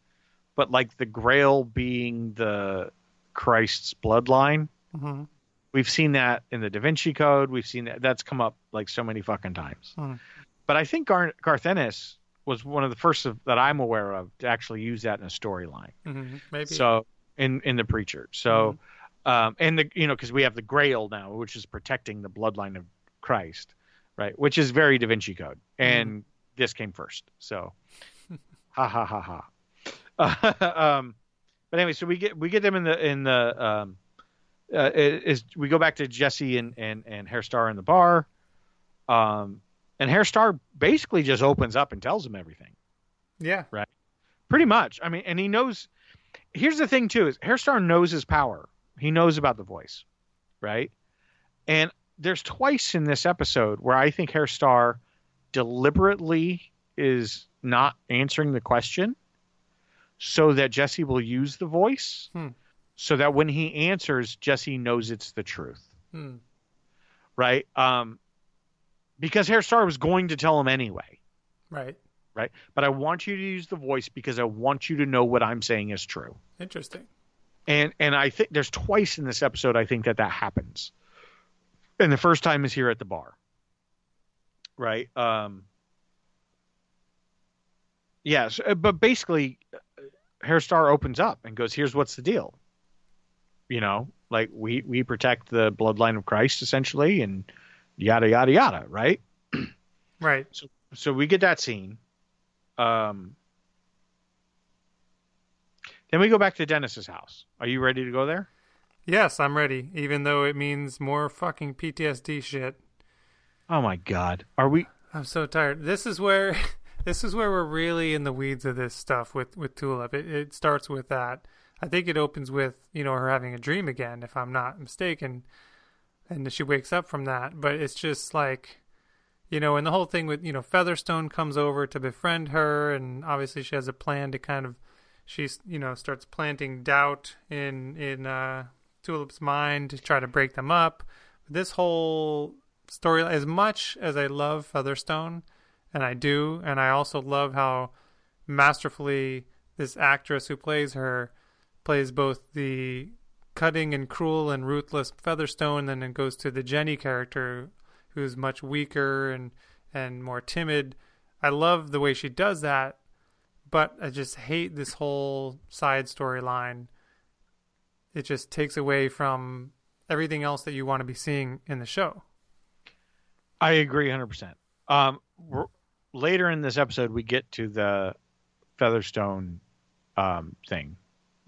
but like the Grail being the Christ's bloodline, hmm we've seen that in the Da Vinci Code. We've seen that that's come up like so many fucking times. Hmm. But I think Gar- Garth Ennis was one of the first of, that I'm aware of to actually use that in a storyline. hmm Maybe. So in in the preacher. So um and the you know because we have the Grail now, which is protecting the bloodline of Christ, right? Which is very Da Vinci Code, and this came first. So ha ha ha ha. um, but anyway, so we get we get them in the in the um, uh, is we go back to Jesse and and and Herr Starr in the bar, um, and Herr Starr basically just opens up and tells him everything yeah. Right. Pretty much. I mean, and he knows. Here's the thing too: is Herr Starr knows his power. He knows about the voice, right? And there's twice in this episode where I think Herr Starr deliberately is not answering the question, so that Jesse will use the voice, Hmm. so that when he answers, Jesse knows it's the truth, Hmm. right? Um, because Herr Starr was going to tell him anyway Right. Right? But I want you to use the voice because I want you to know what I'm saying is true. Interesting. And and I think there's twice in this episode I think that that happens. And the first time is here at the bar. Right? Um Yes, uh, but basically uh, Herr Starr opens up and goes, "Here's what's the deal." You know, like we we protect the bloodline of Christ essentially and yada yada yada, right? Right. So so we get that scene. Um, then we go back to Dennis's house. Are you ready to go there? Yes, I'm ready. Even though it means more fucking PTSD shit. Oh my God, are we? I'm so tired. This is where this is where we're really in the weeds of this stuff with with Tulip. It, it starts with that. I think it opens with you know her having a dream again, if I'm not mistaken, and she wakes up from that. But it's just like, you know, and the whole thing with you know Featherstone comes over to befriend her, and obviously she has a plan to kind of she's you know starts planting doubt in in uh, Tulip's mind to try to break them up. This whole story, as much as I love Featherstone, and I do, and I also love how masterfully this actress who plays her plays both the cutting and cruel and ruthless Featherstone, and then goes to the Jenny character, who's much weaker and and more timid. I love the way she does that, but I just hate this whole side storyline. It just takes away from everything else that you want to be seeing in the show. I agree 100%. Um, later in this episode, we get to the Featherstone um, thing,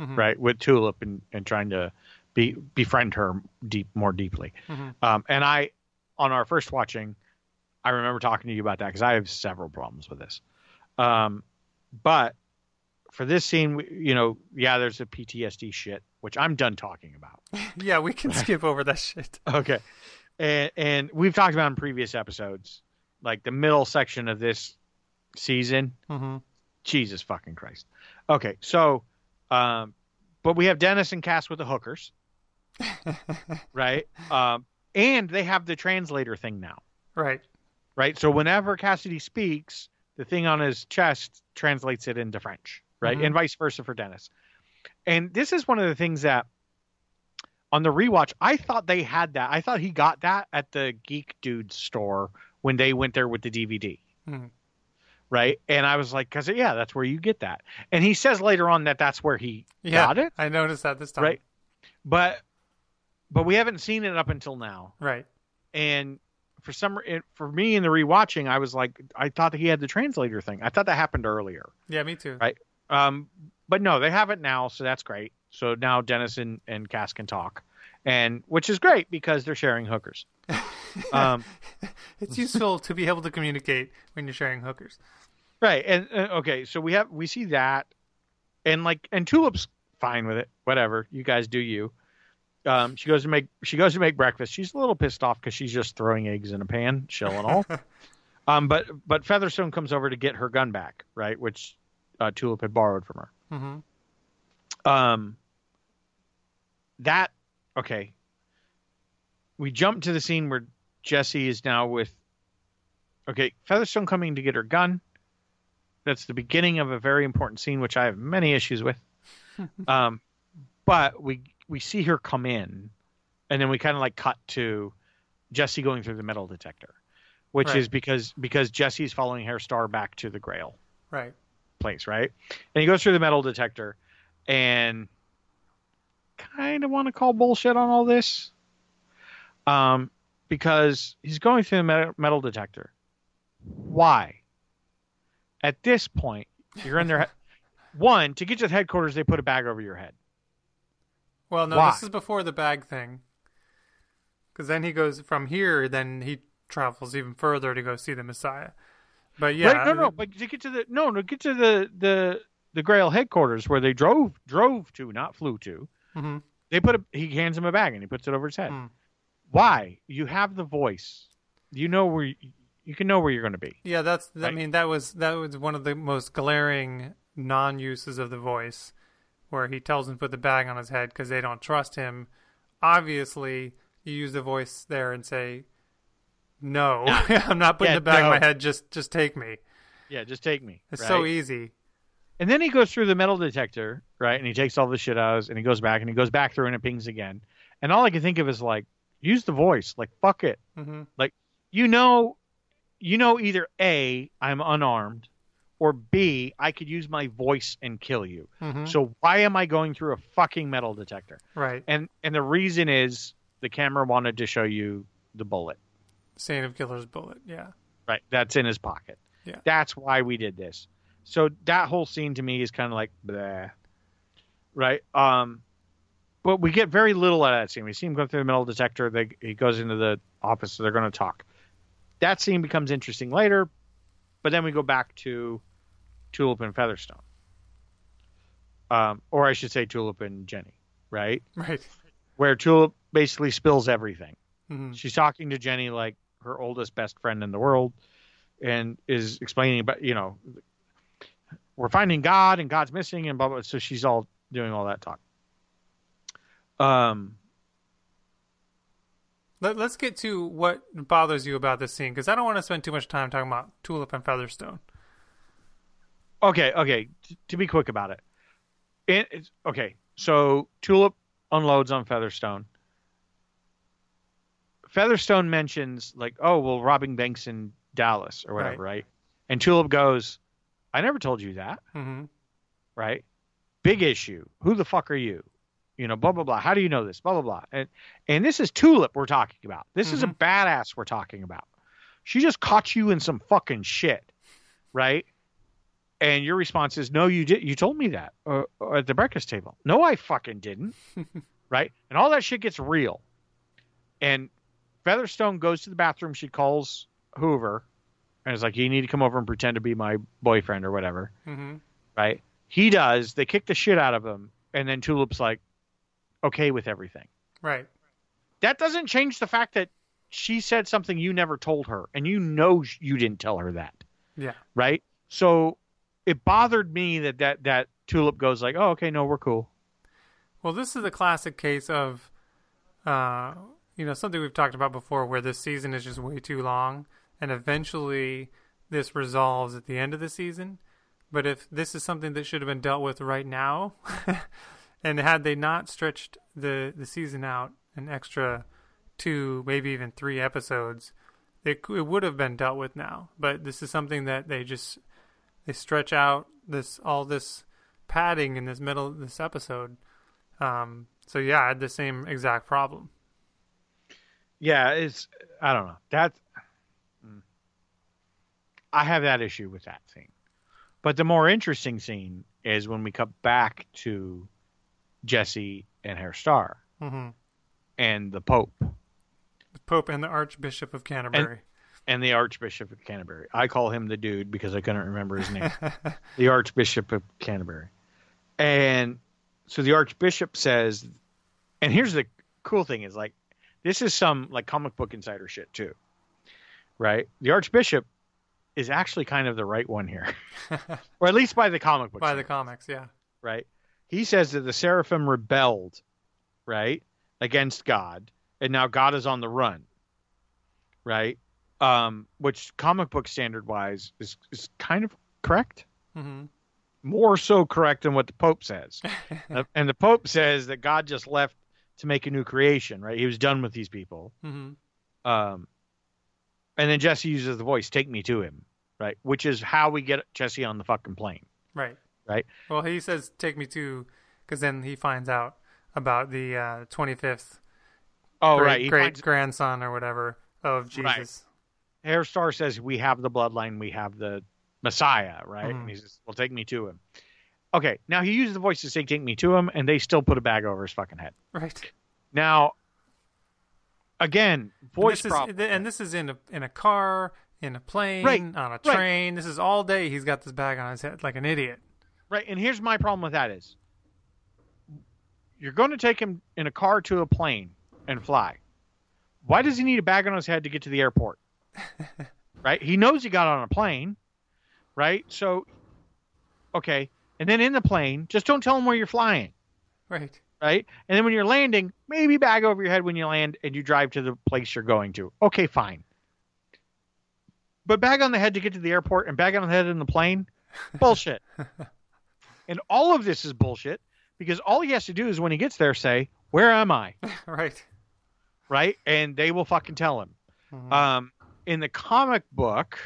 Mhm. right, with Tulip and, and trying to be befriend her deep more deeply. Mhm. Um, and I, on our first watching, I remember talking to you about that because I have several problems with this. Um, but for this scene, you know, yeah, there's a PTSD shit, which I'm done talking about. Yeah, we can skip over that shit. Okay. And and we've talked about in previous episodes, like the middle section of this season. hmm Jesus fucking Christ. Okay, so um but we have Dennis and Cass with the hookers, right? Um and they have the translator thing now, Right. right? So whenever Cassidy speaks, the thing on his chest translates it into French, right? Mhm. And vice versa for Dennis. And this is one of the things that on the rewatch, I thought they had that. I thought he got that at the Geek Dude store when they went there with the DVD. Mhm. Right. And I was like, because, yeah, that's where you get that. And he says later on that that's where he Yeah, got it. I noticed that this time. Right. But, but we haven't seen it up until now. Right. And for some, it, for me in the rewatching, I was like, I thought that he had the translator thing. I thought that happened earlier. Yeah, me too. Right. Um, but no, they have it now, so that's great. So now Dennis and, and Cass can talk, and which is great because they're sharing hookers. Um, It's useful to be able to communicate when you're sharing hookers. right, and uh, okay, so we have we see that, and like, and Tulip's fine with it. Whatever, you guys do you. Um, she goes to make she goes to make breakfast. She's a little pissed off because she's just throwing eggs in a pan, shell and all. um, but but Featherstone comes over to get her gun back, right, which uh, Tulip had borrowed from her. hmm um that okay we jump to the scene where jesse is now with okay featherstone coming to get her gun that's the beginning of a very important scene which i have many issues with um but we we see her come in and then we kind of like cut to jesse going through the metal detector which Right. is because because jesse's following Herr Starr back to the grail Right. place, right? And he goes through the metal detector and kind of want to call bullshit on all this. Um, because he's going through the metal, metal detector. Why? At this point, you're in there. one to get to the headquarters. They put a bag over your head. Well, no, Why? this is before the bag thing. Because then he goes from here, then he travels even further to go see the Messiah. But yeah, right? No, no, but to get to the no, no, get to the the the Grail headquarters where they drove drove to, not flew to. Mhm. They put a he hands him a bag and he puts it over his head. Hmm. Why? You have the voice. You know where you, you can know where you're going to be. Yeah, that's. I mean, that was that was one of the most glaring non-uses of the voice, where he tells them to put the bag on his head because they don't trust him. Obviously, you use the voice there and say, "No, I'm not putting Yeah, the bag on my head. Just, just take me." Yeah, just take me. It's right? so easy. And then he goes through the metal detector, right? And he takes all the shit out, of and he goes back, and he goes back through, and it pings again. And all I can think of is like, use the voice, like fuck it. hmm like You know, you know, either a I'm unarmed, or b I could use my voice and kill you. hmm So why am I going through a fucking metal detector? right. And and the reason is the camera wanted to show you the bullet. Saint of Killer's bullet. Yeah. Right. That's in his pocket. Yeah. That's why we did this. So that whole scene to me is kind of like bleh. Right. Um but we get very little out of that scene. We see him go through the metal detector. They, he goes into the office. So they're going to talk. That scene becomes interesting later, but then we go back to Tulip and Featherstone, um, or I should say Tulip and Jenny, right? Right. Where Tulip basically spills everything. hmm She's talking to Jenny like her oldest best friend in the world and is explaining about, you know, we're finding God and God's missing and blah, blah. So she's all doing all that talk. Um, let's get to what bothers you about this scene because I don't want to spend too much time talking about Tulip and Featherstone. Okay. Okay. T- to be quick about it. it okay. So Tulip unloads on Featherstone. Featherstone mentions like, oh, well, robbing banks in Dallas or whatever, right? And Tulip goes, I never told you that. hmm right? Big issue. Who the fuck are you? You know, blah blah blah. How do you know this? Blah blah blah. And and this is Tulip we're talking about. This is a Mhm. badass we're talking about. She just caught you in some fucking shit, right? And your response is, "No, you did. You told me that uh, at the breakfast table." No, I fucking didn't. right? And all that shit gets real. And Featherstone goes to the bathroom. She calls Hoover, and is like, "You need to come over and pretend to be my boyfriend or whatever." hmm Right? He does. They kick the shit out of him, and then Tulip's like, "Okay with everything." Right. That doesn't change the fact that she said something you never told her, and you know you didn't tell her that, Yeah. right? So it bothered me that that that Tulip goes like, "Oh, okay, no, we're cool." Well, this is a classic case of, uh, you know, something we've talked about before, where this season is just way too long, and eventually this resolves at the end of the season. But if this is something that should have been dealt with right now, and had they not stretched the the season out an extra two, maybe even three episodes, it it would have been dealt with now. But this is something that they just they stretch out this all this padding in this middle of this episode. Um, so yeah, I had the same exact problem. Yeah, it's I don't know. That's mm. I have that issue with that scene. But the more interesting scene is when we cut back to Jesse and Herr Starr hmm and the Pope The Pope and the Archbishop of Canterbury. And the Archbishop of Canterbury. I call him the dude because I couldn't remember his name. the Archbishop of Canterbury. And so the Archbishop says, and here's the cool thing is like, this is some like comic book insider shit too, right? The Archbishop is actually kind of the right one here, or at least by the comic book, By the comics, yeah. right? He says that the seraphim rebelled, right, against God, and now God is on the run, right? Um, which comic book standard wise is is kind of correct hmm more so correct than what the Pope says. Uh, and the Pope says that God just left to make a new creation, right? He was done with these people. hmm Um, and then Jesse uses the voice, take me to him, right? Which is how we get Jesse on the fucking plane. Right. Right. Well, he says, "Take me to," because then he finds out about the uh, 25th Oh, great, right. He great finds, grandson or whatever of. Jesus. Herr Starr says, we have the bloodline, we have the Messiah, right? Mhm. And he says, well, take me to him. Okay. Now he uses the voice to say, take me to him, and they still put a bag over his fucking head. Right. Now, again, And voice is, problem. and this is in a in a car, in a plane, Right, on a right. train. This is all day. He's got this bag on his head like an idiot. Right, and here's my problem with that is you're going to take him in a car to a plane and fly. Why does he need a bag on his head to get to the airport? Right? He knows he got on a plane, right? So okay, and then in the plane, just don't tell him where you're flying, Right. right? And then when you're landing, maybe bag over your head when you land and you drive to the place you're going to. Okay, fine. But bag on the head to get to the airport and bag on the head in the plane? Bullshit. and all of this is bullshit because all he has to do is when he gets there say, "Where am I?" Right. right? And they will fucking tell him. Mhm. Um, in the comic book,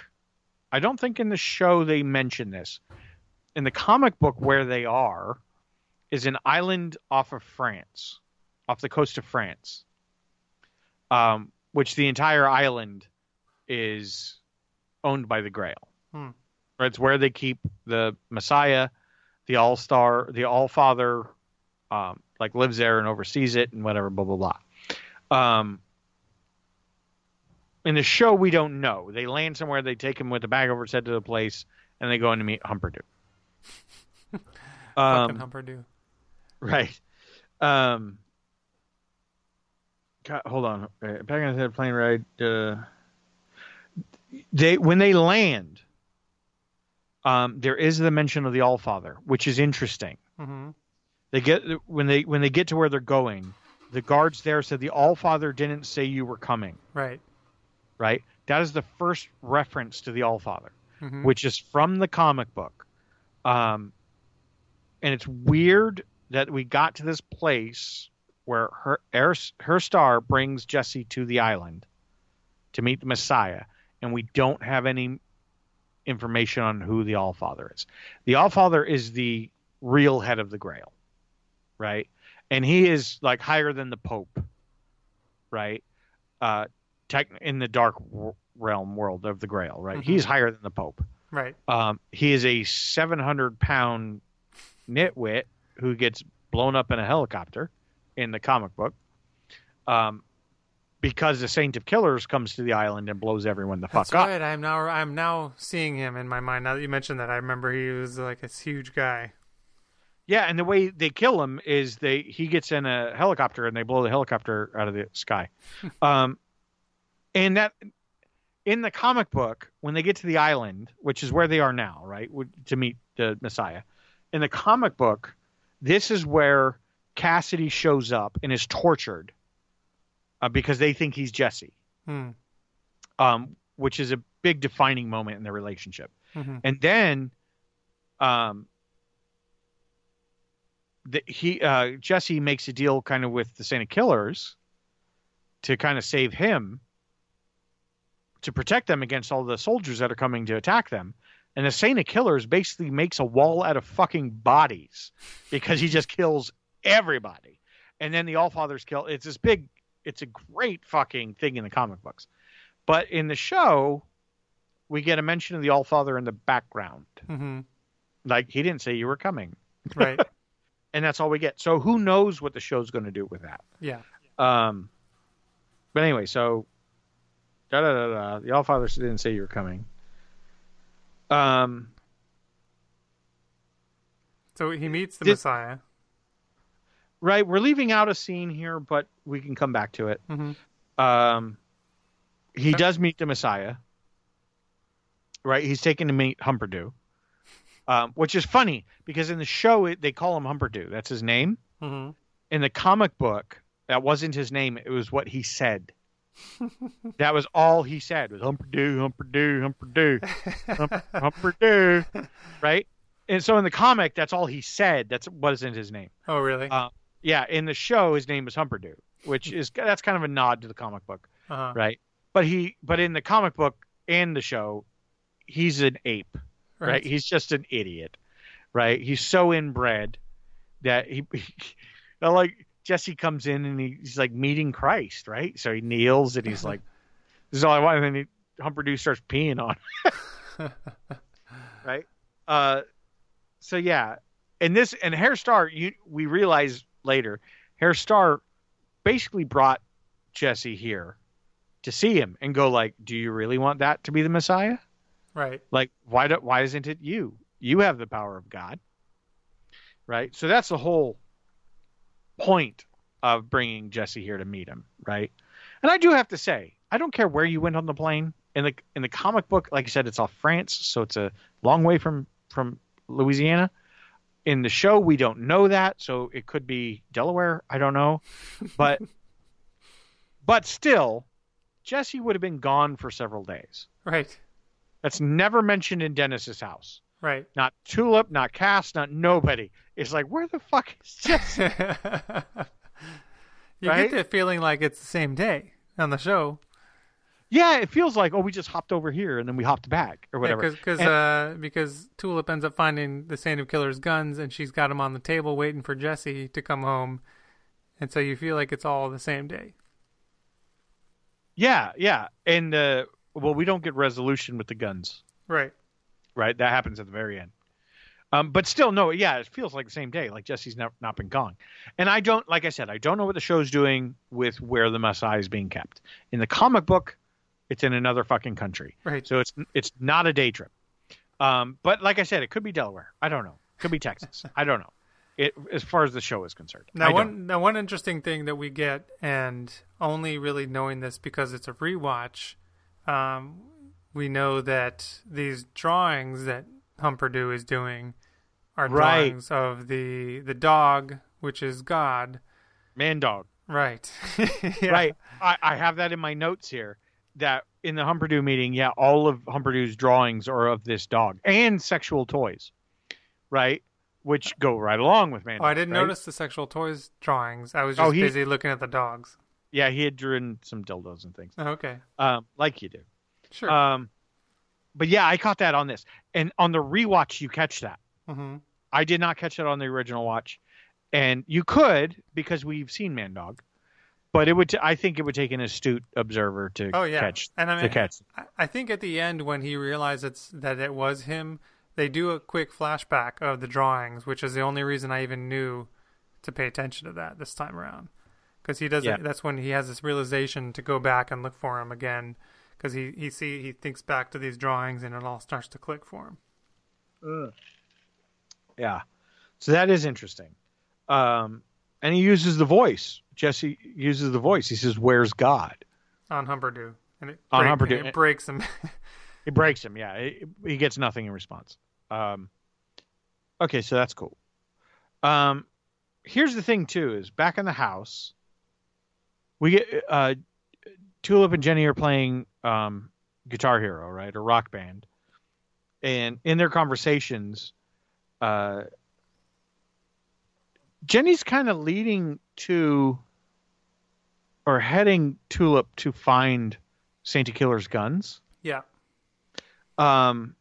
I don't think in the show they mention this. In the comic book, where they are is an island off of France, off the coast of France, um, which the entire island is owned by the Grail. Hmm. It's where they keep the Messiah, the All Star, the All Father, um, like lives there and oversees it and whatever, blah blah blah. Um, in the show, we don't know. They land somewhere, they take him with a bag over his head to the place, and they go in to meet. Fucking um, Humperdoo. right. Um, God, hold on. Uh, Back on his head, plane ride. Uh, they when they land, um, there is the mention of the All Father, which is interesting. hmm They get when they when they get to where they're going, the guards there said the All Father didn't say you were coming. Right. Right? That is the first reference to the All Father, hmm which is from the comic book. Um, and it's weird that we got to this place where her her, Herr Starr brings Jesse to the island to meet the Messiah, and we don't have any information on who the All Father is. The All Father is the real head of the Grail, right? and he is like higher than the Pope, right? Uh, tech in the dark w- realm world of the Grail, right? Mhm. He's higher than the Pope. Right. Um, he is a 700 pound nitwit who gets blown up in a helicopter in the comic book. Um, because the Saint of Killers comes to the island and blows everyone the That's fuck up. I'm now I'm now seeing him in my mind. Now that you mentioned that, I remember he was like this huge guy. Yeah, and the way they kill him is they he gets in a helicopter and they blow the helicopter out of the sky. um, and that in the comic book, when they get to the island, which is where they are now, right, to meet the Messiah, in the comic book, this is where Cassidy shows up and is tortured uh, because they think he's Jesse, Hmm. um, which is a big defining moment in their relationship. Mhm. And then, um, the, he uh, Jesse makes a deal kind of with the Saint of Killers to kind of save him to protect them against all the soldiers that are coming to attack them. And the Saint of Killers basically makes a wall out of fucking bodies because he just kills everybody. And then the All Fathers kill. It's this big. It's a great fucking thing in the comic books, but in the show, we get a mention of the All Father in the background. hmm Like he didn't say you were coming, Right. and that's all we get. So who knows what the show's going to do with that? yeah. Um, but anyway, so da da da da. The All Father didn't say you were coming. Um, So he meets the Did- Messiah. right. We're leaving out a scene here, but we can come back to it. hmm Um, he Okay. does meet the Messiah. Right, he's taken to meet Humperdoo, um, which is funny because in the show it, they call him Humperdoo. That's his name. hmm In the comic book, that wasn't his name. It was what he said. that was all he said was Humperdoo, Humperdoo, Humperdoo, Hump, Humperdoo. Right, and so in the comic, that's all he said. That's wasn't his name. Oh, really? Uh, Yeah, in the show, his name is Humperdoo, which is that's kind of a nod to the comic book uh-huh. right? But he, but in the comic book and the show, he's an ape, right? He's just an idiot, right? He's so inbred that he, like Jesse comes in and he, he's like meeting Christ, right? So he kneels and he's like, "This is all I want," and then he, Humperdoo starts peeing on, right? Uh, so yeah, and this and Herr Starr, you we realize later, Herr Starr basically brought Jesse here to see him and go like, "Do you really want that to be the Messiah? Right. Like, why do, why isn't it you? You have the power of God, right? So that's the whole point of bringing Jesse here to meet him, right? And I do have to say, I don't care where you went on the plane. In the in the comic book, like I said, it's off France, so it's a long way from from Louisiana. In the show, we don't know that, so it could be Delaware. I don't know, but but still, Jesse would have been gone for several days. Right. That's never mentioned in Dennis's house. Right. Not Tulip, not Cass, not nobody. It's like, where the fuck is Jesse? you Right? get the feeling like it's the same day on the show. yeah, it feels like, oh, we just hopped over here and then we hopped back or whatever. Because And- uh, because Tulip ends up finding the Saint of Killer's guns and she's got them on the table waiting for Jesse to come home, and so you feel like it's all the same day. yeah, yeah. And, uh, well, we don't get resolution with the guns, Right. Right? That happens at the very end. Um, but still, no, yeah, it feels like the same day. Like Jesse's not, not been gone. And I don't, like I said, I don't know what the show's doing with where the Messiah is being kept. In the comic book, it's in another fucking country. Right. So it's it's not a day trip. Um, but like I said, it could be Delaware. I don't know. It Could be Texas. I don't know. It as far as the show is concerned. Now one now one interesting thing that we get, and only really knowing this because it's a rewatch, um, we know that these drawings that Humperdoo is doing are Right. drawings of the the dog, which is God. Man Dog. Right. Yeah. Right. I, I have that in my notes here. That in the Humperdoo meeting, yeah, all of Humperdoo's drawings are of this dog and sexual toys, right? Which go right along with Man Oh, I didn't right? notice the sexual toys drawings. I was Oh, just he- busy looking at the dogs. Yeah, he had drawn some dildos and things, Oh, okay. um, like you do. Sure. Um, but yeah, I caught that on this, and on the rewatch, you catch that. hmm I did not catch that on the original watch. and you could because we've seen Man Dog, but it would. T- I think it would take an astute observer to Oh yeah, catch and I to mean, catch. I- think at the end when he realizes that it was him, they do a quick flashback of the drawings, which is the only reason I even knew to pay attention to that this time around, because he doesn't. Yeah. That's when he has this realization to go back and look for him again, because he he see he thinks back to these drawings and it all starts to click for him. Yeah, so that is interesting. Um, and he uses the voice. Jesse uses the voice. He says, "Where's God?" on Humperdoo, and it, On break- Humperdoo. and it breaks him. it breaks him. Yeah, he, he gets nothing in response. Um, okay, so that's cool. Um, here's the thing too: is back in the house, we get uh, Tulip and Jenny are playing um, Guitar Hero, right, or Rock Band, and in their conversations, uh, Jenny's kind of leading to or heading Tulip to find Saint of Killer's guns yeah, um,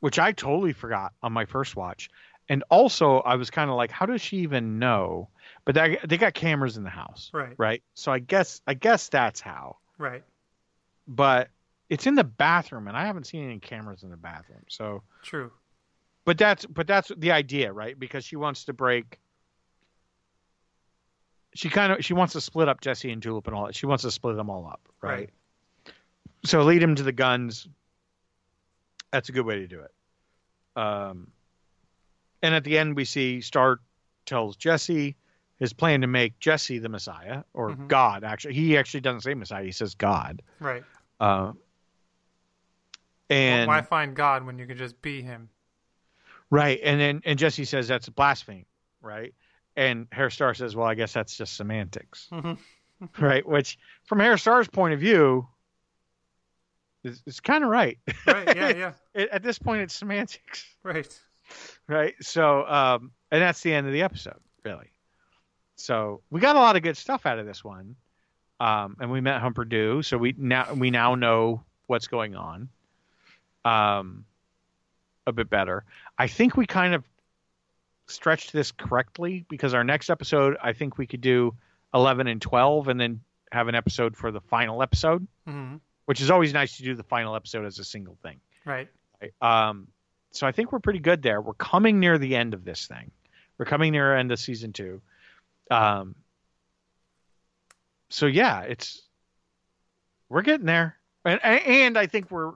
which I totally forgot on my first watch. And also, I was kind of like, how does she even know? But they, they got cameras in the house, right, right? So I guess I guess that's how. right, But it's in the bathroom, and I haven't seen any cameras in the bathroom. So, true. but that's but that's the idea, right? Because she wants to break. She kind of she wants to split up Jesse and Tulip and all that. She wants to split them all up, right? Right. So lead him to the guns. That's a good way to do it. Um, and at the end, we see Starr tells Jesse his plan to make Jesse the Messiah or Mhm. God. Actually, he actually doesn't say Messiah; he says God. Right. Uh, and Why find God when you can just be Him? Right, and then and Jesse says that's blasphemy, right? And Herr Starr says, "Well, I guess that's just semantics, Mhm. right?" Which, from Herr Starr's point of view, is, is kind of right. Right. Yeah. Yeah. It- At this point, it's semantics, Right. right? So, um, and that's the end of the episode, really. So we got a lot of good stuff out of this one, um, and we met Humperdoo, so we now we now know what's going on, um, a bit better. I think we kind of stretched this correctly because our next episode, I think we could do eleven and twelve, and then have an episode for the final episode, hmm which is always nice to do the final episode as a single thing. Right. Right? Um, so I think we're pretty good there. We're coming near the end of this thing. We're coming near the end of season two. Um, so yeah, it's we're getting there, and and I think we're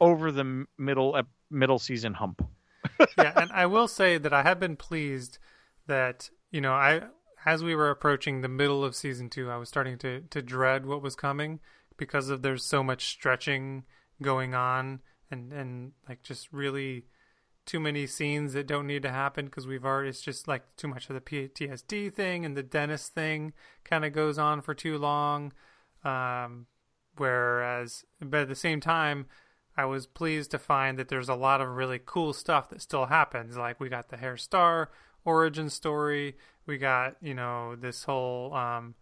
over the middle ep- middle season hump. yeah, and I will say that I have been pleased that you know I as we were approaching the middle of season two, I was starting to to dread what was coming because of there's so much stretching going on and and like just really too many scenes that don't need to happen because we've already it's just like too much of the PTSD thing and the dentist thing kind of goes on for too long. Um, whereas, but at the same time, I was pleased to find that there's a lot of really cool stuff that still happens. Like we got the Herr Starr origin story. We got you know this whole um,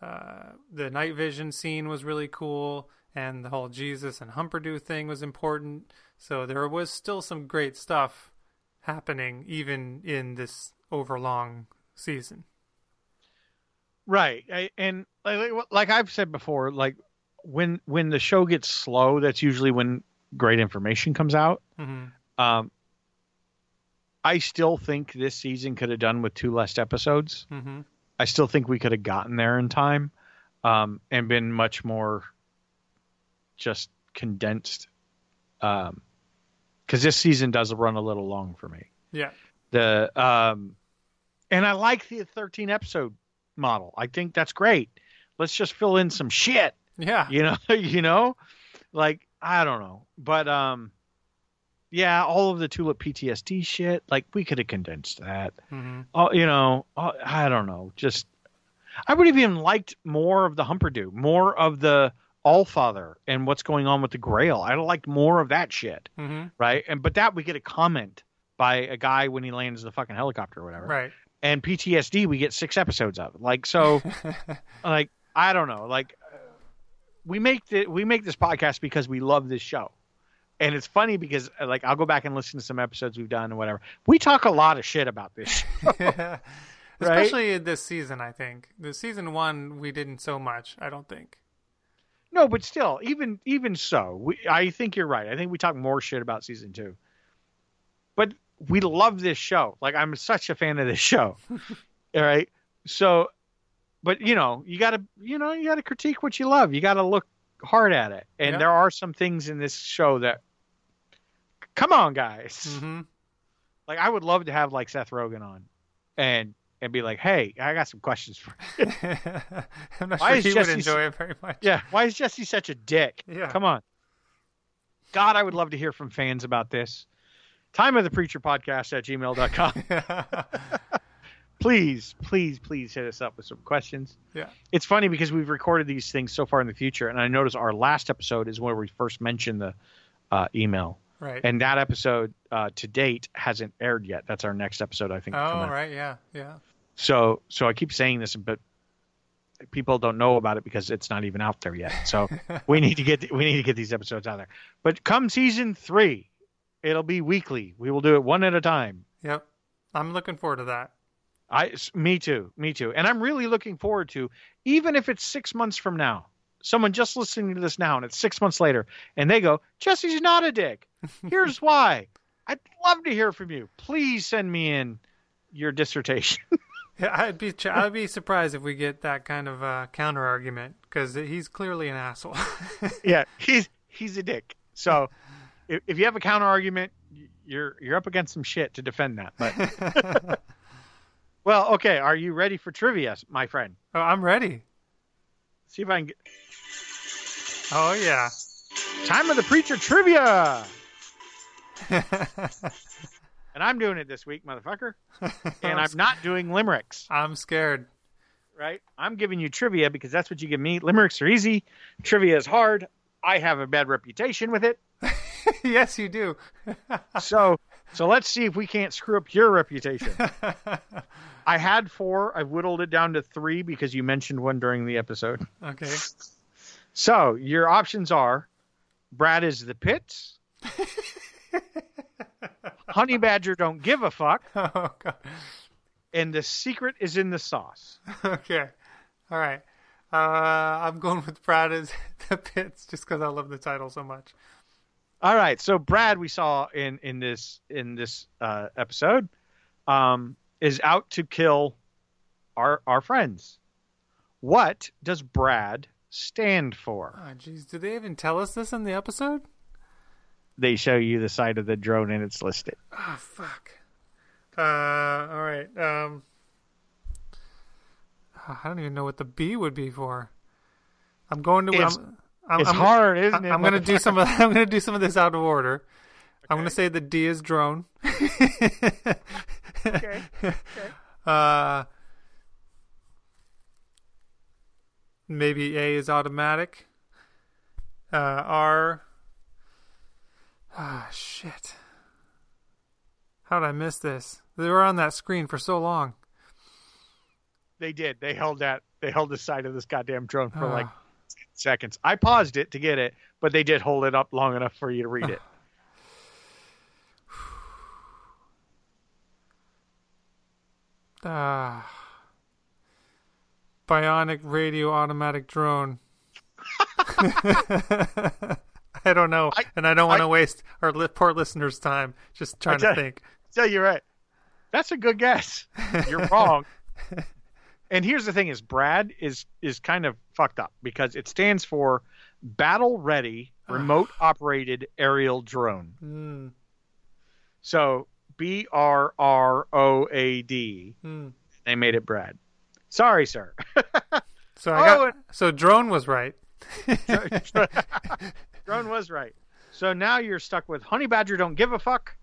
uh, the night vision scene was really cool, and the whole Jesus and Humperdoo thing was important. So there was still some great stuff happening even in this overlong season. Right, I, and like, like I've said before, like when when the show gets slow, that's usually when great information comes out. hmm Um, I still think this season could have done with two less episodes. hmm I still think we could have gotten there in time, um, and been much more just condensed. Um, because this season does run a little long for me. Yeah. The um, and I like the 13 episode model. I think that's great. Let's just fill in some shit Yeah. you know you know like i don't know but um yeah all of the tulip ptsd shit like we could have condensed that hmm oh you know oh, i don't know just i would have even liked more of the humperdoo more of the allfather and what's going on with the grail i'd have liked more of that shit hmm right and but that we get a comment by a guy when he lands the fucking helicopter or whatever Right. and ptsd we get six episodes of like so like I don't know, like we make the, we make this podcast because we love this show, and it's funny because uh, like I'll go back and listen to some episodes we've done or whatever. We talk a lot of shit about this. Right? Especially this season, I think. The season one, we didn't so much. I don't think. No, but still, even even so, we, I think you're right. I think we talk more shit about season two. But we love this show. Like I'm such a fan of this show. All right. So, but you know, you gotta, you know, you gotta critique what you love. You gotta look hard at it. And Yeah. there are some things in this show that, come on, guys. hmm Like I would love to have like Seth Rogen on, and and be like, hey, I got some questions for. you. I'm not Why sure he Jesse would enjoy it very much. Yeah, why is Jesse such a dick? Yeah. Come on. God, I would love to hear from fans about this. Time of the Preacher Podcast at gmail.com. please, please, please hit us up with some questions. yeah. It's funny because we've recorded these things so far in the future, and I notice our last episode is where we first mentioned the uh, email. Right. And that episode uh, to date hasn't aired yet. That's our next episode, I think. oh, right. Yeah. Yeah. So, so I keep saying this, but people don't know about it because it's not even out there yet. So we need to get we need to get these episodes out there. But come season three, it'll be weekly. We will do it one at a time. Yep. I'm looking forward to that. I me too, me too. And I'm really looking forward to, even if it's six months from now, someone just listening to this now and it's six months later, and they go, Jesse's not a dick. Here's why. I'd love to hear from you. Please send me in your dissertation. Yeah, I'd be I'd be surprised if we get that kind of uh, counter argument because he's clearly an asshole. yeah, he's he's a dick. So if, if you have a counter argument, you're you're up against some shit to defend that. But well, okay. Are you ready for trivia, my friend? oh, I'm ready. See if I can get Oh yeah. time of the preacher trivia. And I'm doing it this week, motherfucker. And I'm not doing limericks, I'm scared. right? I'm giving you trivia because that's what you give me. Limericks are easy. Trivia is hard. I have a bad reputation with it. yes, you do. So so let's see if we can't screw up your reputation. I had four. I've whittled it down to three because you mentioned one during the episode. okay. So your options are Brad is the pits. Honey Badger don't give a fuck. Oh. And the secret is in the sauce. Okay. All right. Uh, I'm going with Brad is the pits just because I love the title so much. All right. So Brad, we saw in in this in this uh, episode, um, is out to kill our our friends. What does Brad stand for? Oh, jeez. Did they even tell us this in the episode? They show you the side of the drone and it's listed. Oh, fuck. Uh, all right. Um, I don't even know what the B would be for. I'm going to. It's- I'm, I'm, It's I'm, hard, isn't it? I'm going to do some of. I'm going to do some of this out of order. I'm going to say the D is drone. Okay. Uh, maybe A is automatic. Uh, R. Ah, shit. How did I miss this? They were on that screen for so long. They did. They held that. They held the side of this goddamn drone for like Ah. seconds. I paused it to get it, but they did hold it up long enough for you to read it. Ah. Bionic radio automatic drone. I don't know, I- and I don't want to waste our li- poor listeners' time just trying to think. So you're right. That's a good guess. You're wrong. and here's the thing: is Brad is is kind of fucked up because it stands for Battle Ready Remote Operated Aerial Drone. Hmm. So B R R O A D. Hmm. They made it Brad. Sorry, sir. So I got, Oh, so drone was right. Drone was right. So now you're stuck with Honey Badger don't give a fuck,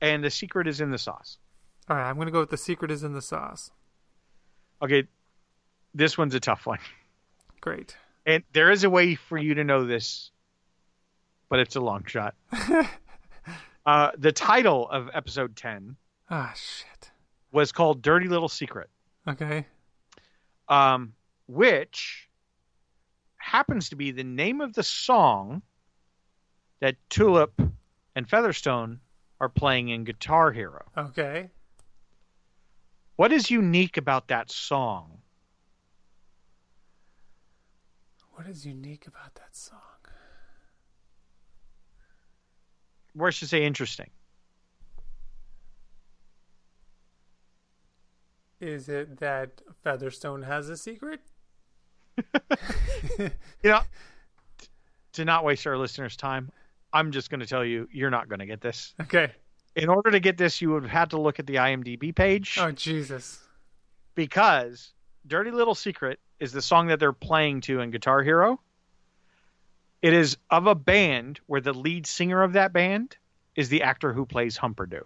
and the secret is in the sauce. All right, I'm going to go with the secret is in the sauce. Okay, this one's a tough one. Great. And there is a way for you to know this, but it's a long shot. uh, the title of episode 10 Ah, shit. was called Dirty Little Secret, Okay. Um, which happens to be the name of the song that Tulip and Featherstone are playing in Guitar Hero. Okay. What is unique about that song? What is unique about that song? Or I should say interesting. Is it that Featherstone has a secret? You know, t- to not waste our listeners' time, I'm just going to tell you, you're not going to get this. Okay. In order to get this, you would have had to look at the IMDb page Oh Jesus. because Dirty Little Secret is the song that they're playing to in Guitar Hero. It is of a band where the lead singer of that band is the actor who plays Humperdoo.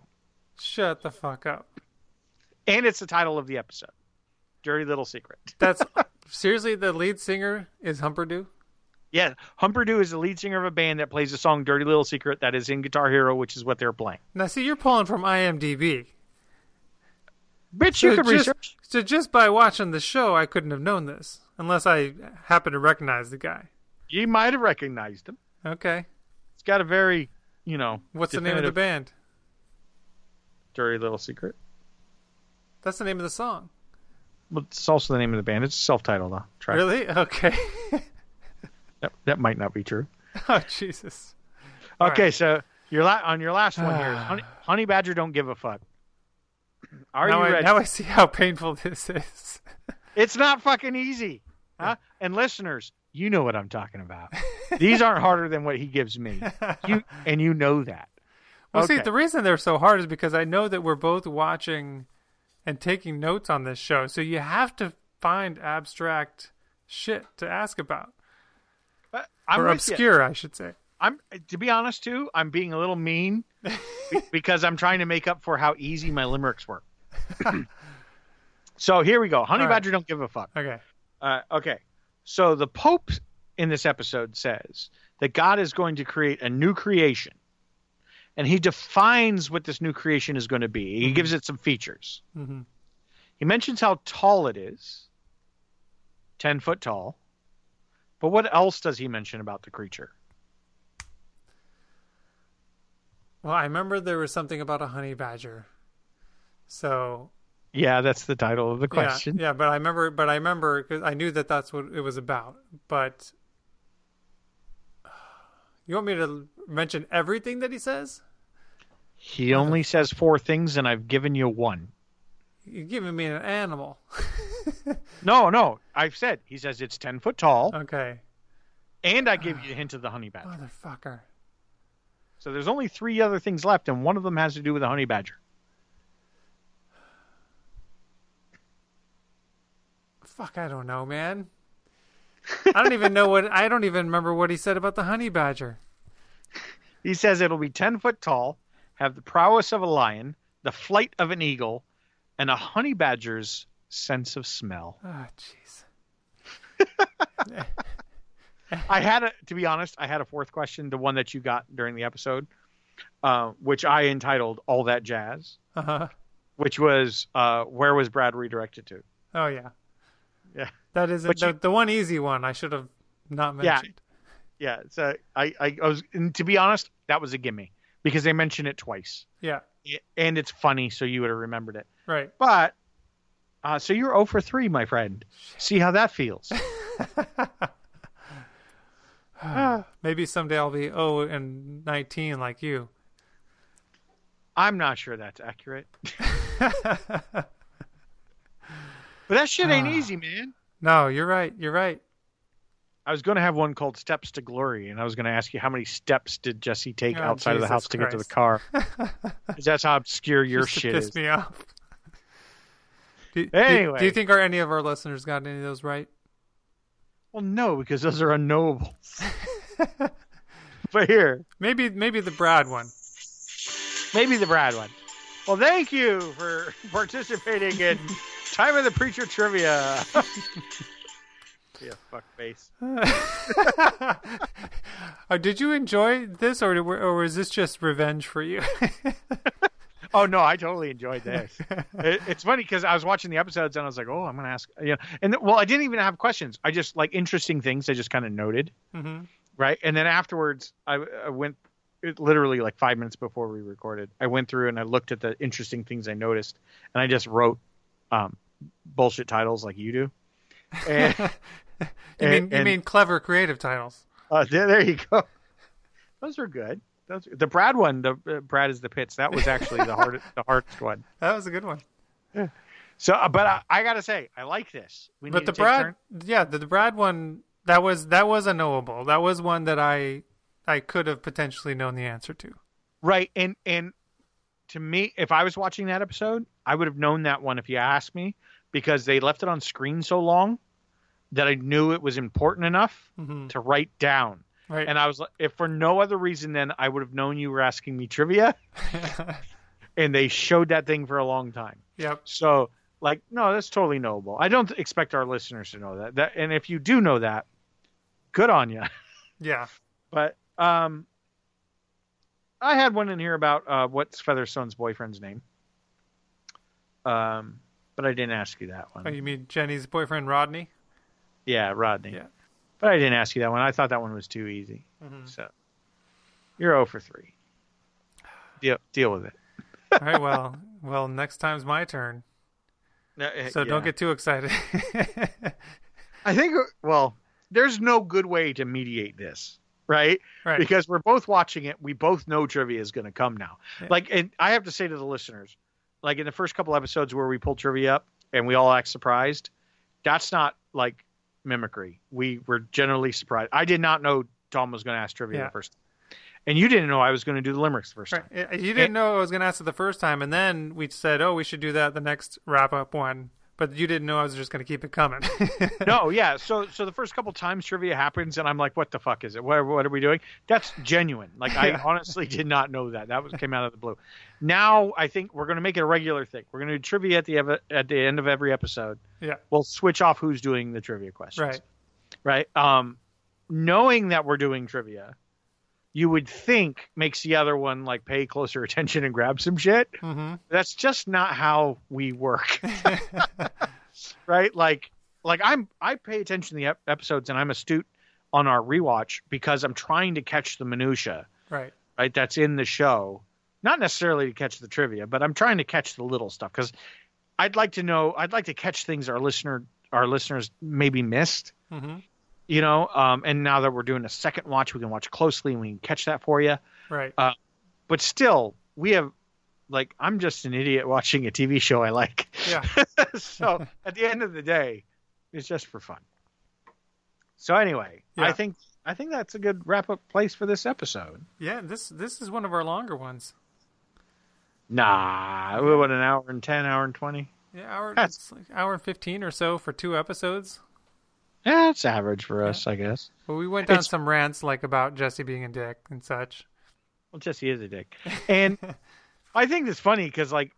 Shut the fuck up. And it's the title of the episode Dirty Little Secret. That's seriously the lead singer is Humperdoo. Yeah, Humperdoo is the lead singer of a band that plays the song Dirty Little Secret that is in Guitar Hero, which is what they're playing. Now see, you're pulling from IMDb. Bitch, you So could just, research. so just by watching the show, I couldn't have known this unless I happen to recognize the guy. You might have recognized him. Okay. It's got a very, you know, What's the name of the band? Dirty Little Secret. That's the name of the song. But it's also the name of the band. It's self-titled though. Try Really? Okay. that, that might not be true. oh Jesus. Okay, right. so your la- on your last one here, honey, honey Badger don't give a fuck. Are now you I, ready? now I see how painful this is. It's not fucking easy. Huh? And listeners, you know what I'm talking about. These aren't harder than what he gives me. You and you know that. Well, see, the reason they're so hard is because I know that we're both watching and taking notes on this show. So you have to find abstract shit to ask about. Or with you. obscure, I should say. I'm to be honest too. I'm being a little mean because I'm trying to make up for how easy my limericks were. so here we go. Honey right. Badger don't give a fuck. Okay. Uh, okay. So the Pope in this episode says that God is going to create a new creation. And he defines what this new creation is going to be. He gives it some features. hmm He mentions how tall it is 10 foot tall. But what else does he mention about the creature? Well, I remember there was something about a honey badger. So Yeah, that's the title of the yeah, question. yeah, but I remember, but I remember because I knew that that's what it was about. But you want me to mention everything that he says? He only says four things, and I've given you one. You're giving me an animal. No, no, I've said he says it's 10 foot tall, Okay, and I give ah, you a hint of the honey badger. motherfucker. So there's only three other things left, and one of them has to do with a honey badger. Fuck, I don't know, man. I don't even know what I don't even remember what he said about the honey badger. He says it'll be 10 foot tall, have the prowess of a lion, the flight of an eagle, and a honey badger's sense of smell. Oh, jeez. I had a, to be honest, I had a fourth question, the one that you got during the episode, uh, which I entitled "All That Jazz," Uh huh. which was uh, where was Brad redirected to? Oh yeah. Yeah. That isn't the, you- the one easy one. I should have not Yeah. mentioned. Yeah, so I, I, I was, and to be honest, that was a gimme because they mention it twice, Yeah. and it's funny, so you would have remembered it. Right. But uh, so you're 0 for 3, my friend. See how that feels. Maybe someday I'll be oh and nineteen like you. I'm not sure that's accurate. but that shit ain't easy, man. No, you're right. You're right. I was going to have one called Steps to Glory, and I was going to ask you how many steps did Jesse take Oh, outside of the Jesus house to get to the car? car? 'Cause that's how obscure your Just shit piss is. me off. Do, do- Anyway. do you think are any of our listeners got any of those right? Well, no, because those are unknowables. but here, Maybe maybe the Brad one. maybe the Brad one. Well, thank you for participating in Time of the Preacher trivia. yeah, fuck face. Uh, did you enjoy this, or or was this just revenge for you? Oh no, I totally enjoyed this. it, it's funny because I was watching the episodes and I was like, oh, I'm gonna ask, you know, and well, I didn't even have questions. I just like interesting things. I just kind of noted, hmm right? And then afterwards, I, I went it, literally like five minutes before we recorded. I went through and I looked at the interesting things I noticed, and I just wrote um, bullshit titles like you do. And, You and- mean you and- mean clever creative titles? uh, there, there you go. Those are good. Those the Brad one. The uh, Brad is the pits. That was actually the hardest the hardest one. That was a good one. So, uh, but I, I gotta say, I like this. We But the Brad, turn- yeah, the, the Brad one that was that was a knowable. That was one that I I could have potentially known the answer to. Right, and and to me, if I was watching that episode, I would have known that one if you asked me, because they left it on screen so long that I knew it was important enough Mhm. to write down. Right. And I was like, if for no other reason, then I would have known you were asking me trivia, and they showed that thing for a long time. yep. So, like, no, that's totally knowable. I don't expect our listeners to know that. That, and if you do know that, good on you. Yeah. But um, I had one in here about uh, what's Featherstone's boyfriend's name. Um, but I didn't ask you that one. Oh, you mean Jenny's boyfriend Rodney? Yeah, Rodney. Yeah. But I didn't ask you that one. I thought that one was too easy. Mhm. So you're 0 for 3. Deal, deal with it. All right. Well, well, next time's my turn. So don't get too excited. I think, well, there's no good way to mediate this, right? right. because we're both watching it. We both know trivia is going to come now. Yeah. Like, and I have to say to the listeners, like in the first couple episodes where we pulled trivia up and we all act surprised, that's not like mimicry. We were generally surprised. I did not know Tom was going to ask trivia Yeah. the first, and you didn't know I was going to do the limericks the first Right. time. You didn't know I was going to ask it the first time, and then we said, "Oh, we should do that the next wrap up one." But you didn't know I was just going to keep it coming. No, yeah. So, so the first couple times trivia happens, and I'm like, "What the fuck is it? What, what are we doing?" That's genuine. Like, I honestly did not know that. That was came out of the blue. Now, I think we're going to make it a regular thing. We're going to do trivia at the ev- at the end of every episode. yeah. We'll switch off who's doing the trivia questions. Right. Right. Um, knowing that we're doing trivia, you would think makes the other one like pay closer attention and grab some shit. hmm That's just not how we work. right? Like like I'm I pay attention to the ep- episodes and I'm astute on our rewatch because I'm trying to catch the minutia, Right. right? That's in the show. Not necessarily to catch the trivia, but I'm trying to catch the little stuff cuz I'd like to know I'd like to catch things our listener our listeners maybe missed, hmm you know, um, and now that we're doing a second watch, we can watch closely and we can catch that for you. Right. But still, we have like I'm just an idiot watching a TV show I like. Yeah. so at the end of the day, it's just for fun. So anyway, I think I think that's a good wrap up place for this episode. Yeah. This this is one of our longer ones. Nah, what an hour and ten, hour and twenty. Yeah, hour That's- like hour and fifteen or so for two episodes. Yeah, it's average for us, I guess. But we went down It's- some rants like about Jesse being a dick and such. Well, Jesse is a dick, and I think it's funny because like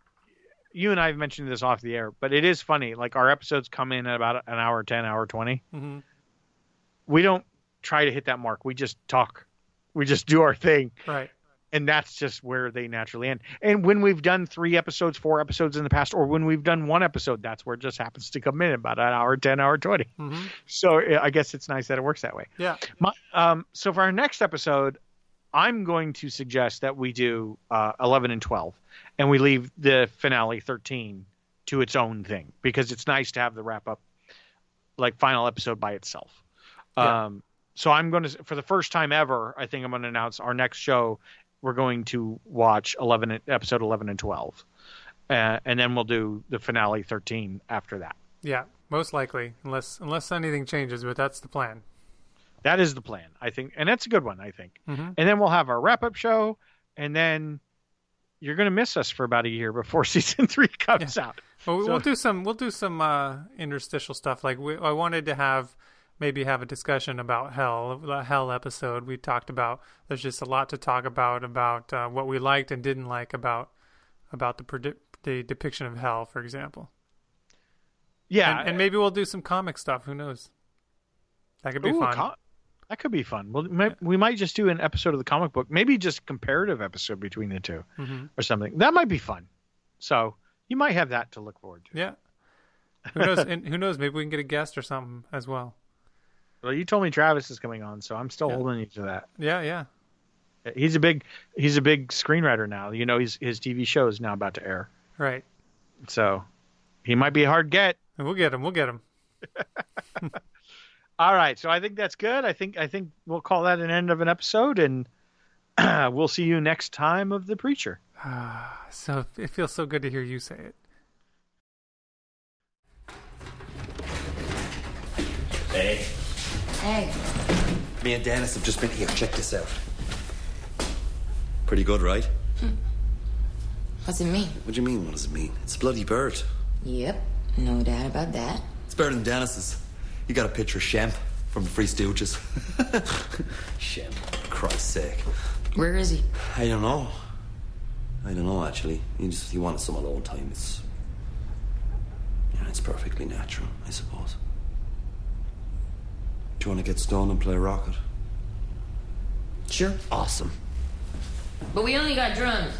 you and I have mentioned this off the air, but it is funny. Like our episodes come in at about an hour ten, hour twenty. hmm We don't try to hit that mark. We just talk. We just do our thing. Right. And that's just where they naturally end. And when we've done three episodes, four episodes in the past, or when we've done one episode, that's where it just happens to come in about an hour, ten, hour, twenty. hmm So I guess it's nice that it works that way. Yeah. My, um, so for our next episode, I'm going to suggest that we do uh, eleven and twelve, and we leave the finale thirteen to its own thing because it's nice to have the wrap up, like final episode by itself. Yeah. Um, so I'm going to, for the first time ever, I think I'm going to announce our next show. We're going to watch 11, episode 11 and 12. Uh, and then we'll do the finale 13 after that. Yeah. Most likely, unless unless anything changes, but that's the plan. That is the plan, I think. And that's a good one, I think. hmm And then we'll have our wrap up show. And then you're going to miss us for about a year before season three comes out. Well, we- So- we'll do some we'll do some uh, interstitial stuff. Like we, I wanted to have maybe have a discussion about hell, the hell episode. We talked about there's just a lot to talk about about uh, what we liked and didn't like about about the predi- the depiction of hell, for example. Yeah. and, and maybe we'll do some comic stuff. Who knows? That could be Ooh, fun. com- that could be fun. Well, may- we might just do an episode of the comic book, maybe just comparative episode between the two hmm or something. That might be fun. So you might have that to look forward to. Yeah. Who knows? and who knows? Maybe we can get a guest or something as well. Well, you told me Travis is coming on, so I'm still Yeah. holding you to that. Yeah, yeah. He's a big he's a big screenwriter now. You know, he's, his TV show is now about to air. Right. So he might be a hard get. We'll get him. We'll get him. All right, so I think that's good. I think I think we'll call that an end of an episode, and we'll see you next time of the preacher. Ah, So it feels so good to hear you say it. Hey. Hey, Me and Dennis have just been here. Check this out. Pretty good, right? Hmm. what's it mean? What do you mean? What does it mean? It's a bloody bird. Yep, no doubt about that. It's better than Dennis's. You got a picture of Shemp from the Free Stooges. Shemp, for Christ's sake. Where is he? I don't know. I don't know, actually. He just he wanted some alone time. It's. Yeah, it's perfectly natural, I suppose. Do you want to get stoned and play rocket? Sure. Awesome. But we only got drums.